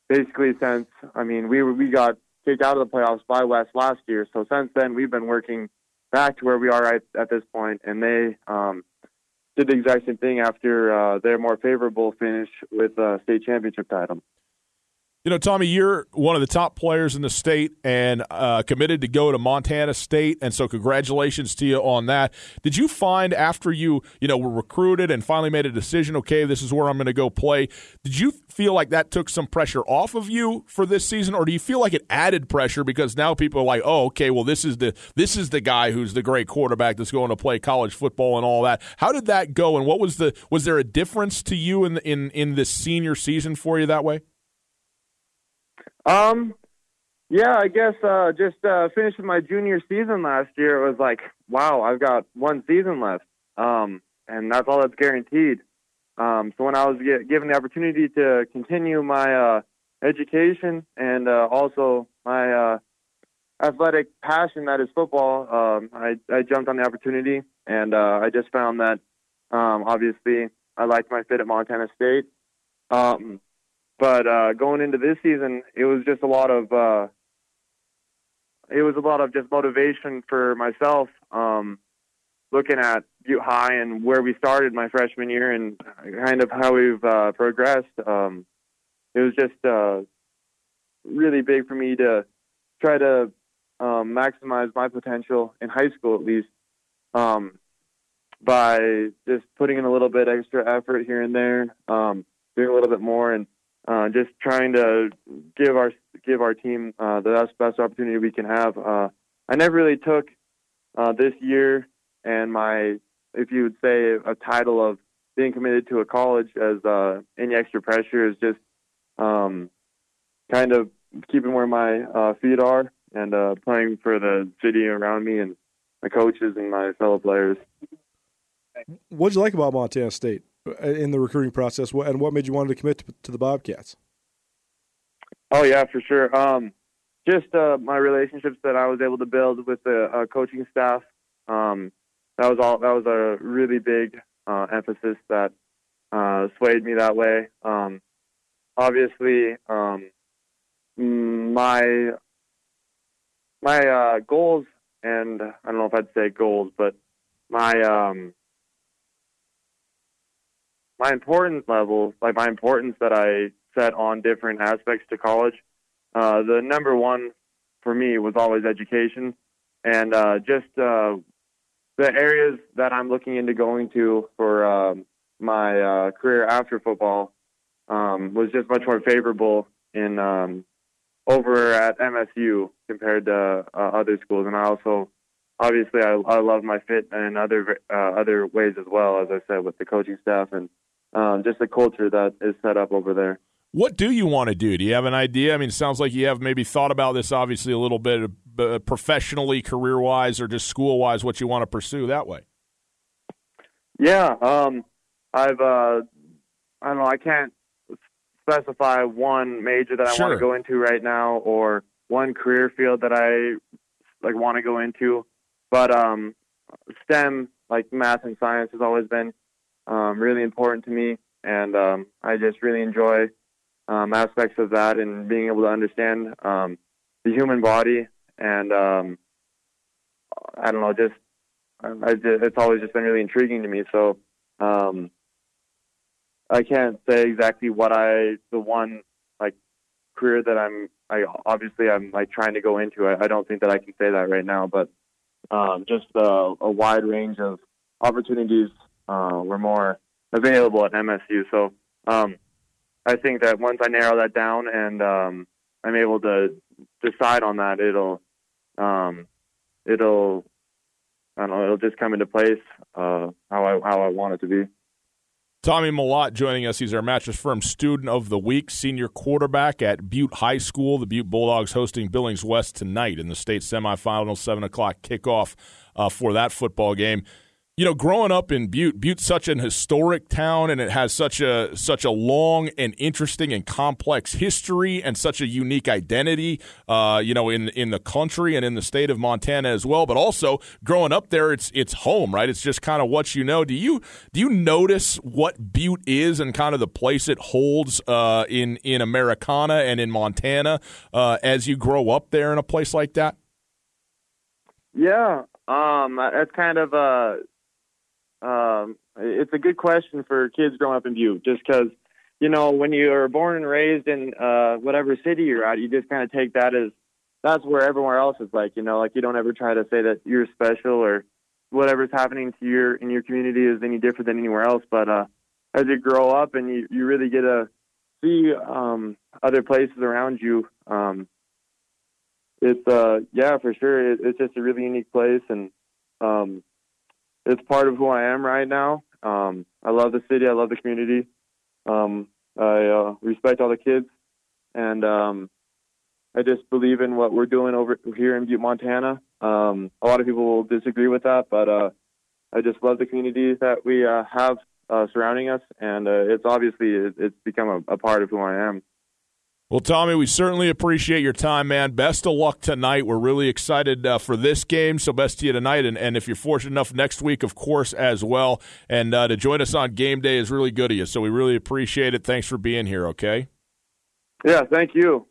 Speaker 14: basically, since I mean, we we got kicked out of the playoffs by West last year, so since then we've been working back to where we are right at this point, and they um, did the exact same thing after uh, their more favorable finish with uh, state championship title.
Speaker 2: You know, Tommy, you're one of the top players in the state and uh, committed to go to Montana State, and so congratulations to you on that. Did you find after you, you know, were recruited and finally made a decision, okay, this is where I'm going to go play? Did you feel like that took some pressure off of you for this season, or do you feel like it added pressure because now people are like, oh, okay, well, this is the this is the guy who's the great quarterback that's going to play college football and all that? How did that go, and what was the was there a difference to you in in in this senior season for you that way?
Speaker 14: Um, yeah, I guess uh, just uh, finishing my junior season last year, it was like, wow, I've got one season left, um, and that's all that's guaranteed. Um, so when I was get, given the opportunity to continue my uh, education and uh, also my uh, athletic passion, that is football, um, I, I jumped on the opportunity, and uh, I just found that um, obviously I liked my fit at Montana State. Um, but uh, going into this season, it was just a lot of uh, it was a lot of just motivation for myself. Um, looking at Butte High and where we started my freshman year and kind of how we've uh, progressed, um, it was just uh, really big for me to try to um, maximize my potential in high school, at least, um, by just putting in a little bit extra effort here and there, um, doing a little bit more, and uh, just trying to give our give our team uh, the best best opportunity we can have. Uh, I never really took uh, this year and my, if you would say, a title of being committed to a college as uh, any extra pressure is just um, kind of keeping where my feet are and playing for the city around me and my coaches and my fellow players.
Speaker 1: What did you like about Montana State? In the recruiting process, and what made you want to commit to, to the Bobcats?
Speaker 14: Oh yeah, for sure. Um, just uh, my relationships that I was able to build with the uh, coaching staff. Um, that was all. That was a really big uh, emphasis that uh, swayed me that way. Um, obviously, um, my my uh, goals, and I don't know if I'd say goals, but my um, my importance level, like my importance that I set on different aspects to college, uh, the number one for me was always education, and uh, just uh, the areas that I'm looking into going to for um, my uh, career after football um, was just much more favorable in um, over at MSU compared to uh, other schools, and I also obviously I, I love my fit in other uh, other ways as well, as I said with the coaching staff and um, just the culture that is set up over there.
Speaker 2: What do you want to do? Do you have an idea? I mean, it sounds like you have maybe thought about this, obviously, a little bit uh, professionally, career wise, or just school wise, what you want to pursue that way.
Speaker 14: Yeah, um, I've uh, I don't know. I can't specify one major that I
Speaker 2: Sure.
Speaker 14: want to go into right now, or one career field that I like want to go into. But um, STEM, like math and science, has always been um, really important to me, and um, I just really enjoy um, aspects of that and being able to understand um, the human body and um, I don't know, just I, just, it's always just been really intriguing to me. So um, I can't say exactly what I the one like career that I'm I obviously I'm like trying to go into. I, I don't think that I can say that right now, but um, just a, a wide range of opportunities uh, were more available at MSU. So um, I think that once I narrow that down and um, I'm able to decide on that, it'll um, it'll I don't know, it'll just come into place uh, how I how I want it to be.
Speaker 2: Tommy Mellott joining us. He's our Mattress Firm Student of the Week, senior quarterback at Butte High School. The Butte Bulldogs hosting Billings West tonight in the state semifinal, 7 o'clock kickoff uh, for that football game. You know, growing up in Butte, Butte's such an historic town, and it has such a such a long and interesting and complex history, and such a unique identity. Uh, you know, in in the country and in the state of Montana as well. But also, growing up there, it's it's home, right? It's just kind of what you know. Do you do you notice what Butte is and kind of the place it holds uh, in in Americana and in Montana uh, as you grow up there in a place like that?
Speaker 14: Yeah, um, that's kind of a um, it's a good question for kids growing up in Butte, just because you know when you're born and raised in uh, whatever city you're at, you just kind of take that as that's where everywhere else is like. You know, like you don't ever try to say that you're special or whatever's happening to your in your community is any different than anywhere else. But uh, as you grow up and you you really get to see um, other places around you. Um, it's uh yeah for sure it, it's just a really unique place and um it's part of who I am right now. Um, I love the city. I love the community. Um, I uh, respect all the kids, and um, I just believe in what we're doing over here in Butte, Montana. Um, a lot of people will disagree with that, but uh, I just love the community that we uh, have uh, surrounding us, and uh, it's obviously it, it's become a, a part of who I am.
Speaker 2: Well, Tommy, we certainly appreciate your time, man. Best of luck tonight. We're really excited uh, for this game, so best to you tonight. And, and if you're fortunate enough next week, of course, as well. And uh, to join us on game day is really good of you, so we really appreciate it. Thanks for being here, okay?
Speaker 14: Yeah, thank you.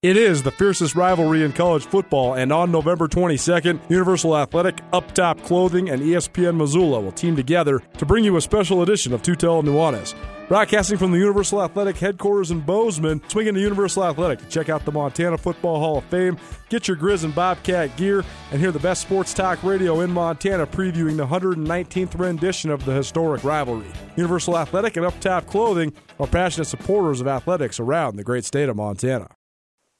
Speaker 1: It is the fiercest rivalry in college football, and on November 22nd, Universal Athletic, Up Top Clothing, and ESPN Missoula will team together to bring you a special edition of Tutel Nuanez. Broadcasting from the Universal Athletic headquarters in Bozeman, swing into Universal Athletic to check out the Montana Football Hall of Fame, get your Grizz and Bobcat gear, and hear the best sports talk radio in Montana previewing the 119th rendition of the historic rivalry. Universal Athletic and Up Top Clothing are passionate supporters of athletics around the great state of Montana.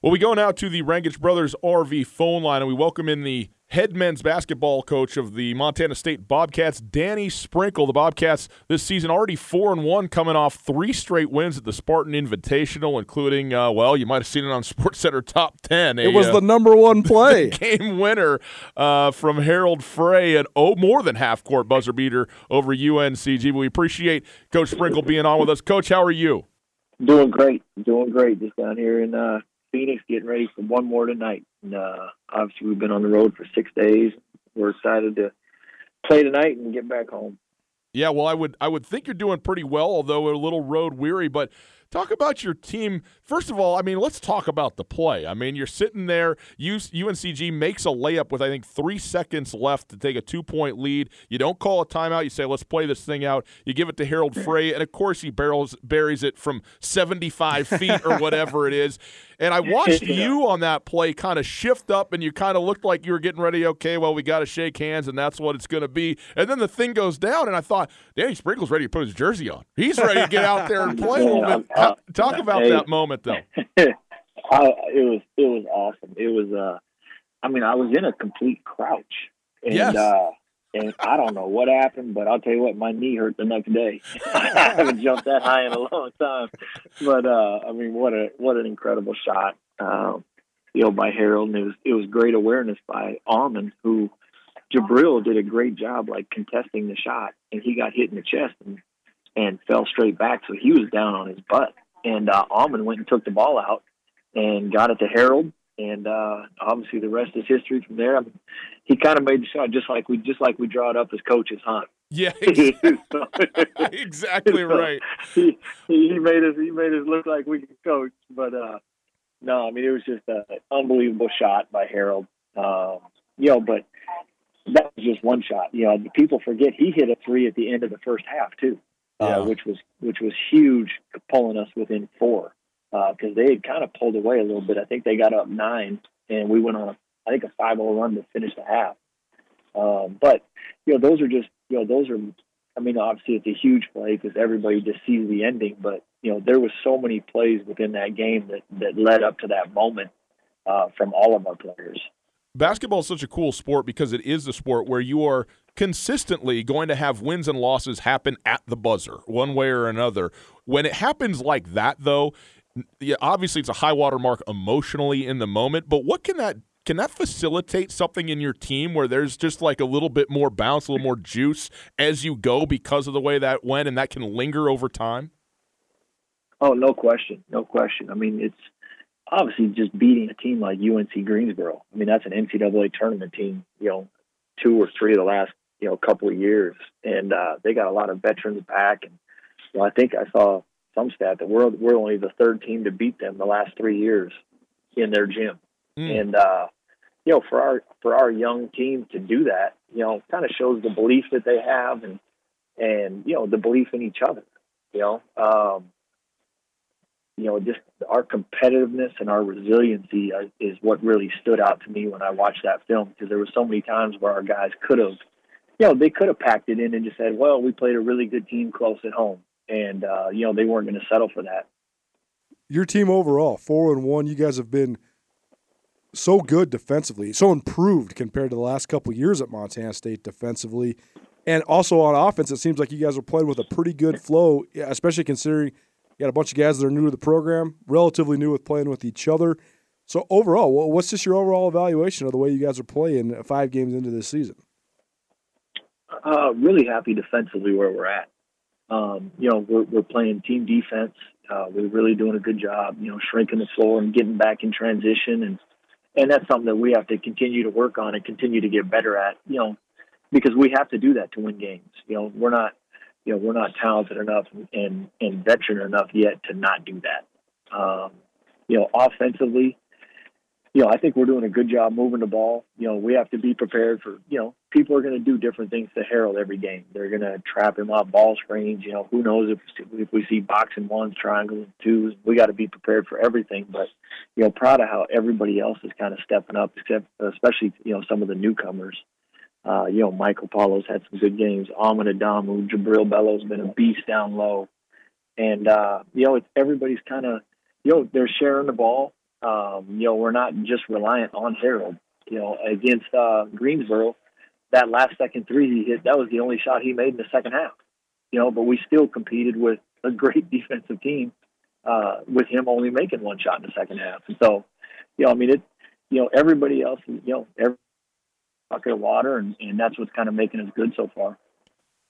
Speaker 2: Well, we go now to the Rangitsch Brothers RV phone line, and we welcome in the head men's basketball coach of the Montana State Bobcats, Danny Sprinkle. The Bobcats this season already four and one, coming off three straight wins at the Spartan Invitational, including uh, well, you might have seen it on [LAUGHS] Sports Center Top Ten.
Speaker 1: It was the number one [LAUGHS] play.
Speaker 2: game winner uh, from Harald Frey, an oh more than half court buzzer beater over UNCG. We appreciate Coach Sprinkle being on with us. Coach, how are you?
Speaker 15: Doing great, doing great. Just down here in uh, Phoenix, getting ready for one more tonight. And uh, obviously, we've been on the road for six days. We're excited to play tonight and get back home.
Speaker 2: Yeah, well, I would I would think you're doing pretty well, although a little road weary. But talk about your team. First of all, I mean, let's talk about the play. I mean, you're sitting there. UNCG makes a layup with I think three seconds left to take a two point lead. You don't call a timeout. You say, "Let's play this thing out." You give it to Harald Frey, and of course he barrels buries it from 75 feet or whatever it is. And I watched you on that play kind of shift up, and you kind of looked like you were getting ready. Okay, well, we got to shake hands, and that's what it's going to be. And then the thing goes down, and I thought, Danny Sprinkle's ready to put his jersey on. He's ready to get out there and [LAUGHS] play a little bit.
Speaker 15: Yeah, uh,
Speaker 2: Talk about
Speaker 15: hey.
Speaker 2: that moment, though. [LAUGHS]
Speaker 15: I, it was it was awesome. It was uh, I mean, I was in a complete crouch, and
Speaker 2: Yes.
Speaker 15: uh, and I don't know what happened, but I'll tell you what, my knee hurt the next day. [LAUGHS] I haven't jumped that high in a long time, but uh, I mean, what a what an incredible shot, um, you know, by Harald, and it was it was great awareness by Almond, who Jubrile did a great job like contesting the shot, and he got hit in the chest and and fell straight back, so he was down on his butt, and uh, Almond went and took the ball out and got it to Harald, and uh, obviously the rest is history from there. I mean, he kind of made the shot just like we just like we draw it up as coaches, huh?
Speaker 2: Yeah, [LAUGHS] exactly, exactly
Speaker 15: so
Speaker 2: right.
Speaker 15: He, he made us he made us look like we could coach, but uh, no, I mean it was just an unbelievable shot by Harald. Um, you know, but that was just one shot. You know, people forget he hit a three at the end of the first half too, uh, which was which was huge, pulling us within four because they had kind of pulled away a little bit. I think they got up nine, and we went on a, I think a five zero run to finish the half. Um, but you know, those are just you know those are. I mean, obviously it's a huge play because everybody just sees the ending. But you know, there was so many plays within that game that that led up to that moment uh, from all of our players.
Speaker 2: Basketball is such a cool sport because it is a sport where you are consistently going to have wins and losses happen at the buzzer, one way or another. When it happens like that, though, yeah, obviously it's a high water mark emotionally in the moment, but what can that can that facilitate something in your team where there's just like a little bit more bounce, a little more juice as you go because of the way that went, and that can linger over time?
Speaker 15: Oh, no question, no question. I mean, it's obviously just beating a team like UNC Greensboro. I mean, that's an NCAA tournament team. You know, two or three of the last you know couple of years, and uh, they got a lot of veterans back. And you know, I think I saw some stat that we're we're only the third team to beat them the last three years in their gym,
Speaker 2: mm.
Speaker 15: and uh, you know for our for our young team to do that, you know, kind of shows the belief that they have and and you know the belief in each other. You know, um, you know, just our competitiveness and our resiliency is what really stood out to me when I watched that film because there were so many times where our guys could have, you know, they could have packed it in and just said, "Well, we played a really good team close at home." And uh, you know they weren't going to settle for that.
Speaker 1: Your team overall, four and one. You guys have been so good defensively, so improved compared to the last couple years at Montana State defensively, and also on offense. It seems like you guys are playing with a pretty good flow, especially considering you got a bunch of guys that are new to the program, relatively new with playing with each other. So overall, what's just your overall evaluation of the way you guys are playing five games into this season?
Speaker 15: Uh, really happy defensively where we're at. Um, you know, we're, we're playing team defense. Uh, we're really doing a good job, you know, shrinking the floor and getting back in transition. And, and that's something that we have to continue to work on and continue to get better at, you know, because we have to do that to win games. You know, we're not, you know, we're not talented enough and, and veteran enough yet to not do that. Um, you know, offensively, you know, I think we're doing a good job moving the ball. You know, we have to be prepared for, you know, people are going to do different things to Harald every game. They're going to trap him off ball screens. You know, who knows if if we see boxing ones, triangles, twos. We got to be prepared for everything. But you know, proud of how everybody else is kind of stepping up, except especially you know some of the newcomers. Uh, you know, Michael Paulo's had some good games. Almond Adamu, Jubrile Belo's been a beast down low, and uh, you know, it's everybody's kind of you know they're sharing the ball. Um, you know, we're not just reliant on Harald. You know, against uh, Greensboro, that last second three he hit, that was the only shot he made in the second half. You know, but we still competed with a great [LAUGHS] defensive team uh, with him only making one shot in the second half. And so, you know, I mean, it, you know, everybody else, you know, every bucket of water, and, and that's what's kind of making us good so far.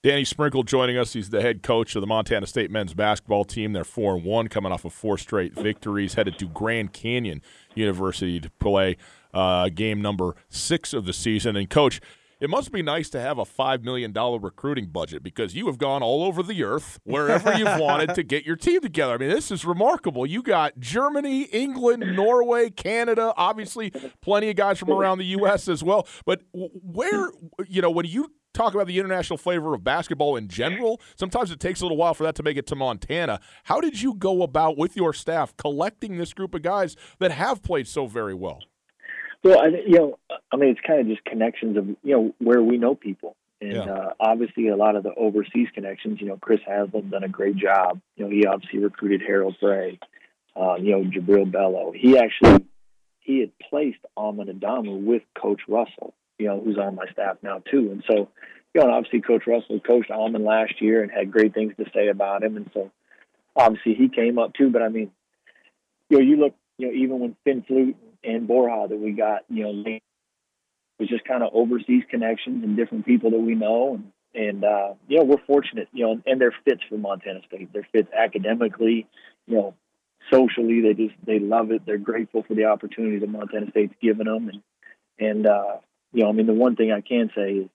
Speaker 2: Danny Sprinkle joining us. He's the head coach of the Montana State men's basketball team. They're 4 and 1, coming off of four straight victories, headed to Grand Canyon University to play uh, game number six of the season. And, coach, it must be nice to have a $5 million recruiting budget because you have gone all over the earth, wherever you've [LAUGHS] wanted to get your team together. I mean, this is remarkable. You got Germany, England, Norway, Canada, obviously plenty of guys from around the U.S. as well. But where, you know, when you talk about the international flavor of basketball in general. Sometimes it takes a little while for that to make it to Montana. How did you go about with your staff collecting this group of guys that have played so very well?
Speaker 15: Well, I, you know, I mean, it's kind of just connections of you know where we know people, and
Speaker 2: Yeah.
Speaker 15: uh, obviously a lot of the overseas connections. You know, Chris Haslam done a great job. You know, he obviously recruited Harald Frey. Um, you know, Jubrile Belo. He actually he had placed Alman Adamu with Coach Russell. You know, who's on my staff now too, and so you know, and obviously Coach Russell coached Almond last year and had great things to say about him, and so obviously he came up too. But I mean, you know, you look, you know, even when Finn Fleute and Borja that we got, you know, it was just kind of overseas connections and different people that we know, and and uh, you know, we're fortunate, you know, and they're fits for Montana State. They're fits academically, you know, socially. They just they love it. They're grateful for the opportunity that Montana State's given them, and and uh, you know, I mean, the one thing I can say is,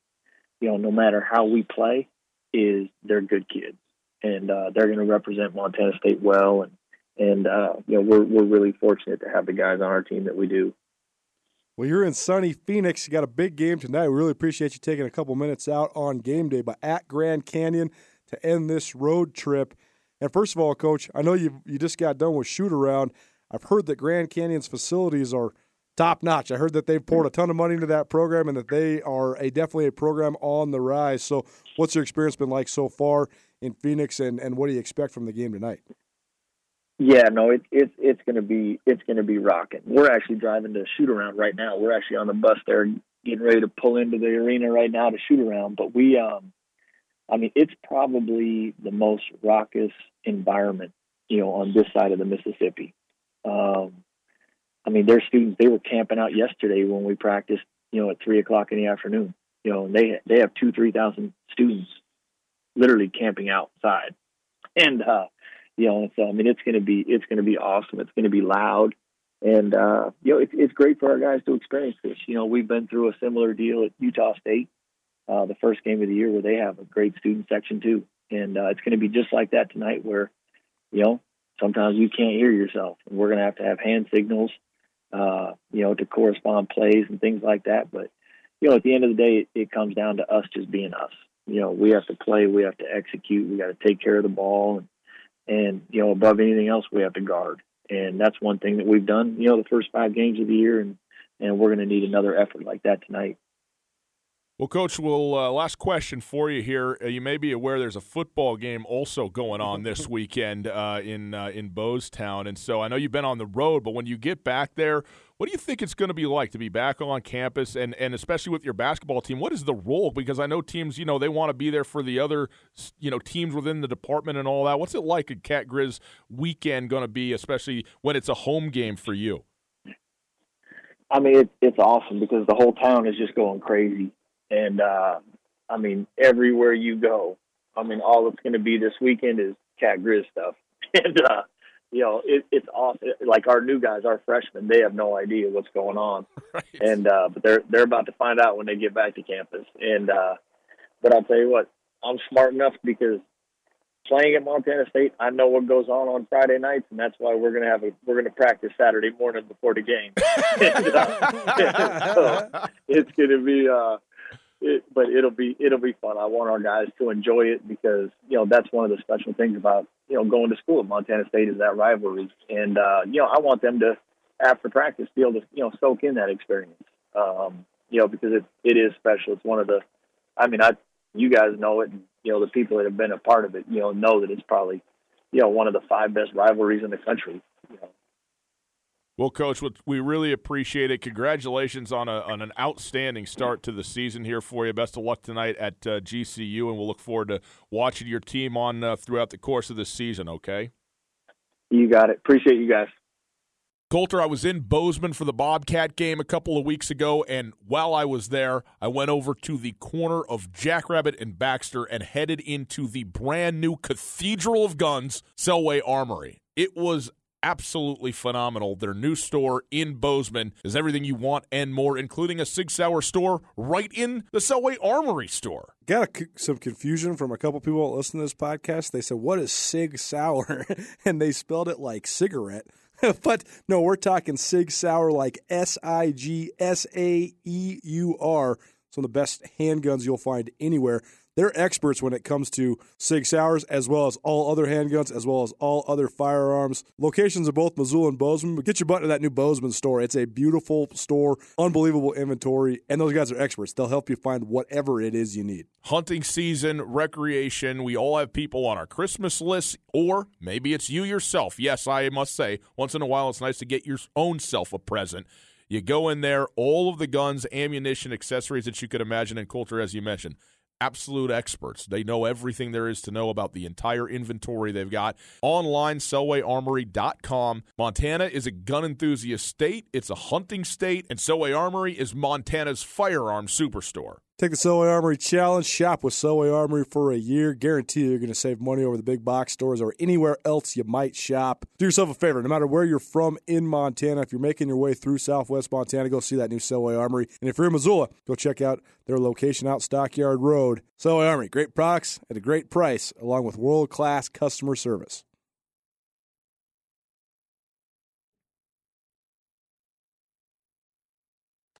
Speaker 15: you know, no matter how we play, is they're good kids, and uh, they're going to represent Montana State well, and and uh, you know, we're we're really fortunate to have the guys on our team that we do.
Speaker 1: Well, you're in sunny Phoenix. You got a big game tonight. We really appreciate you taking a couple minutes out on game day, but at Grand Canyon to end this road trip. And first of all, Coach, I know you you just got done with shoot around. I've heard that Grand Canyon's facilities are top notch. I heard that they've poured a ton of money into that program and that they are a definitely a program on the rise. So, what's your experience been like so far in Phoenix, and, and what do you expect from the game tonight?
Speaker 15: Yeah, no, it's it's it's gonna be it's gonna be rocking. We're actually driving to shoot around right now. We're actually on the bus there, getting ready to pull into the arena right now to shoot around. But we, um, I mean, it's probably the most raucous environment, you know, on this side of the Mississippi. Um, I mean, their students they were camping out yesterday when we practiced, you know, at three o'clock in the afternoon. You know, and they they have two three thousand students literally camping outside, and uh, you know, so I mean, it's going to be it's going to be awesome. It's going to be loud, and uh, you know, it's it's great for our guys to experience this. You know, we've been through a similar deal at Utah State, uh, the first game of the year, where they have a great student section too, and uh, it's going to be just like that tonight, where you know sometimes you can't hear yourself, and we're going to have to have hand signals uh, you know, to correspond plays and things like that. But, you know, at the end of the day, it, it comes down to us just being us. You know, we have to play, we have to execute, we got to take care of the ball, and, and you know, above anything else, we have to guard. And that's one thing that we've done. You know, the first five games of the year, and and we're going to need another effort like that tonight.
Speaker 2: Well, Coach, well, uh, last question for you here. Uh, you may be aware there's a football game also going on this [LAUGHS] weekend uh, in uh, in Bosetown, and so I know you've been on the road, but when you get back there, what do you think it's going to be like to be back on campus, and and especially with your basketball team? What is the role? Because I know teams, you know, they want to be there for the other, you know, teams within the department and all that. What's it like a Cat Grizz weekend going to be, especially when it's a home game for you?
Speaker 15: I mean, it, it's awesome because the whole town is just going crazy and uh, I mean, everywhere you go, I mean, all it's going to be this weekend is cat grizz stuff, [LAUGHS] and uh, you know, it, it's awesome. Like our new guys, our freshmen, they have no idea what's going on, [LAUGHS] right. and uh, but they're they're about to find out when they get back to campus. And uh, but I'll tell you what, I'm smart enough because playing at Montana State, I know what goes on on Friday nights, and that's why we're gonna have a we're gonna practice Saturday morning before the game. [LAUGHS] and, uh, so it's gonna be. Uh, it, but it'll be it'll be fun. I want our guys to enjoy it because you know that's one of the special things about you know going to school at Montana State is that rivalry, and uh, you know I want them to after practice be able to you know soak in that experience. Um, you know because it it is special. It's one of the, I mean I you guys know it, and you know the people that have been a part of it you know know that it's probably you know one of the five best rivalries in the country. You know,
Speaker 2: well, Coach, we really appreciate it. Congratulations on, a, on an outstanding start to the season here for you. Best of luck tonight at uh, GCU, and we'll look forward to watching your team on uh, throughout the course of this season. Okay.
Speaker 15: You got it. Appreciate you guys.
Speaker 2: Colter, I was in Bozeman for the Bobcat game a couple of weeks ago, and while I was there, I went over to the corner of Jackrabbit and Baxter and headed into the brand new Cathedral of Guns, Selway Armory. It was absolutely phenomenal. Their new store in Bozeman is everything you want and more, including a Sig Sauer store right in the Selway Armory store.
Speaker 1: Got a, some confusion from a couple people that listen to this podcast. They said, What is Sig Sauer? [LAUGHS] and they spelled it like cigarette. [LAUGHS] but no, we're talking Sig Sauer like S I G S A E U R. Some of the best handguns you'll find anywhere. They're experts when it comes to Sig Sauers, as well as all other handguns, as well as all other firearms. Locations of both Missoula and Bozeman. But get your butt to that new Bozeman store. It's a beautiful store, unbelievable inventory, and those guys are experts. They'll help you find whatever it is you need.
Speaker 2: Hunting season, recreation. We all have people on our Christmas list, or maybe it's you yourself. Yes, I must say, once in a while, it's nice to get your own self a present. You go in there, all of the guns, ammunition, accessories that you could imagine, and Colter, as you mentioned absolute experts. They know everything there is to know about the entire inventory they've got. Online, SelwayArmory.com. Montana is a gun enthusiast state, it's a hunting state, and Selway Armory is Montana's firearm superstore.
Speaker 1: Take the Selway Armory Challenge. Shop with Selway Armory for a year. Guarantee you're going to save money over the big box stores or anywhere else you might shop. Do yourself a favor. No matter where you're from in Montana, if you're making your way through Southwest Montana, go see that new Selway Armory. And if you're in Missoula, go check out their location out Stockyard Road. Selway Armory, great products at a great price, along with world class customer service.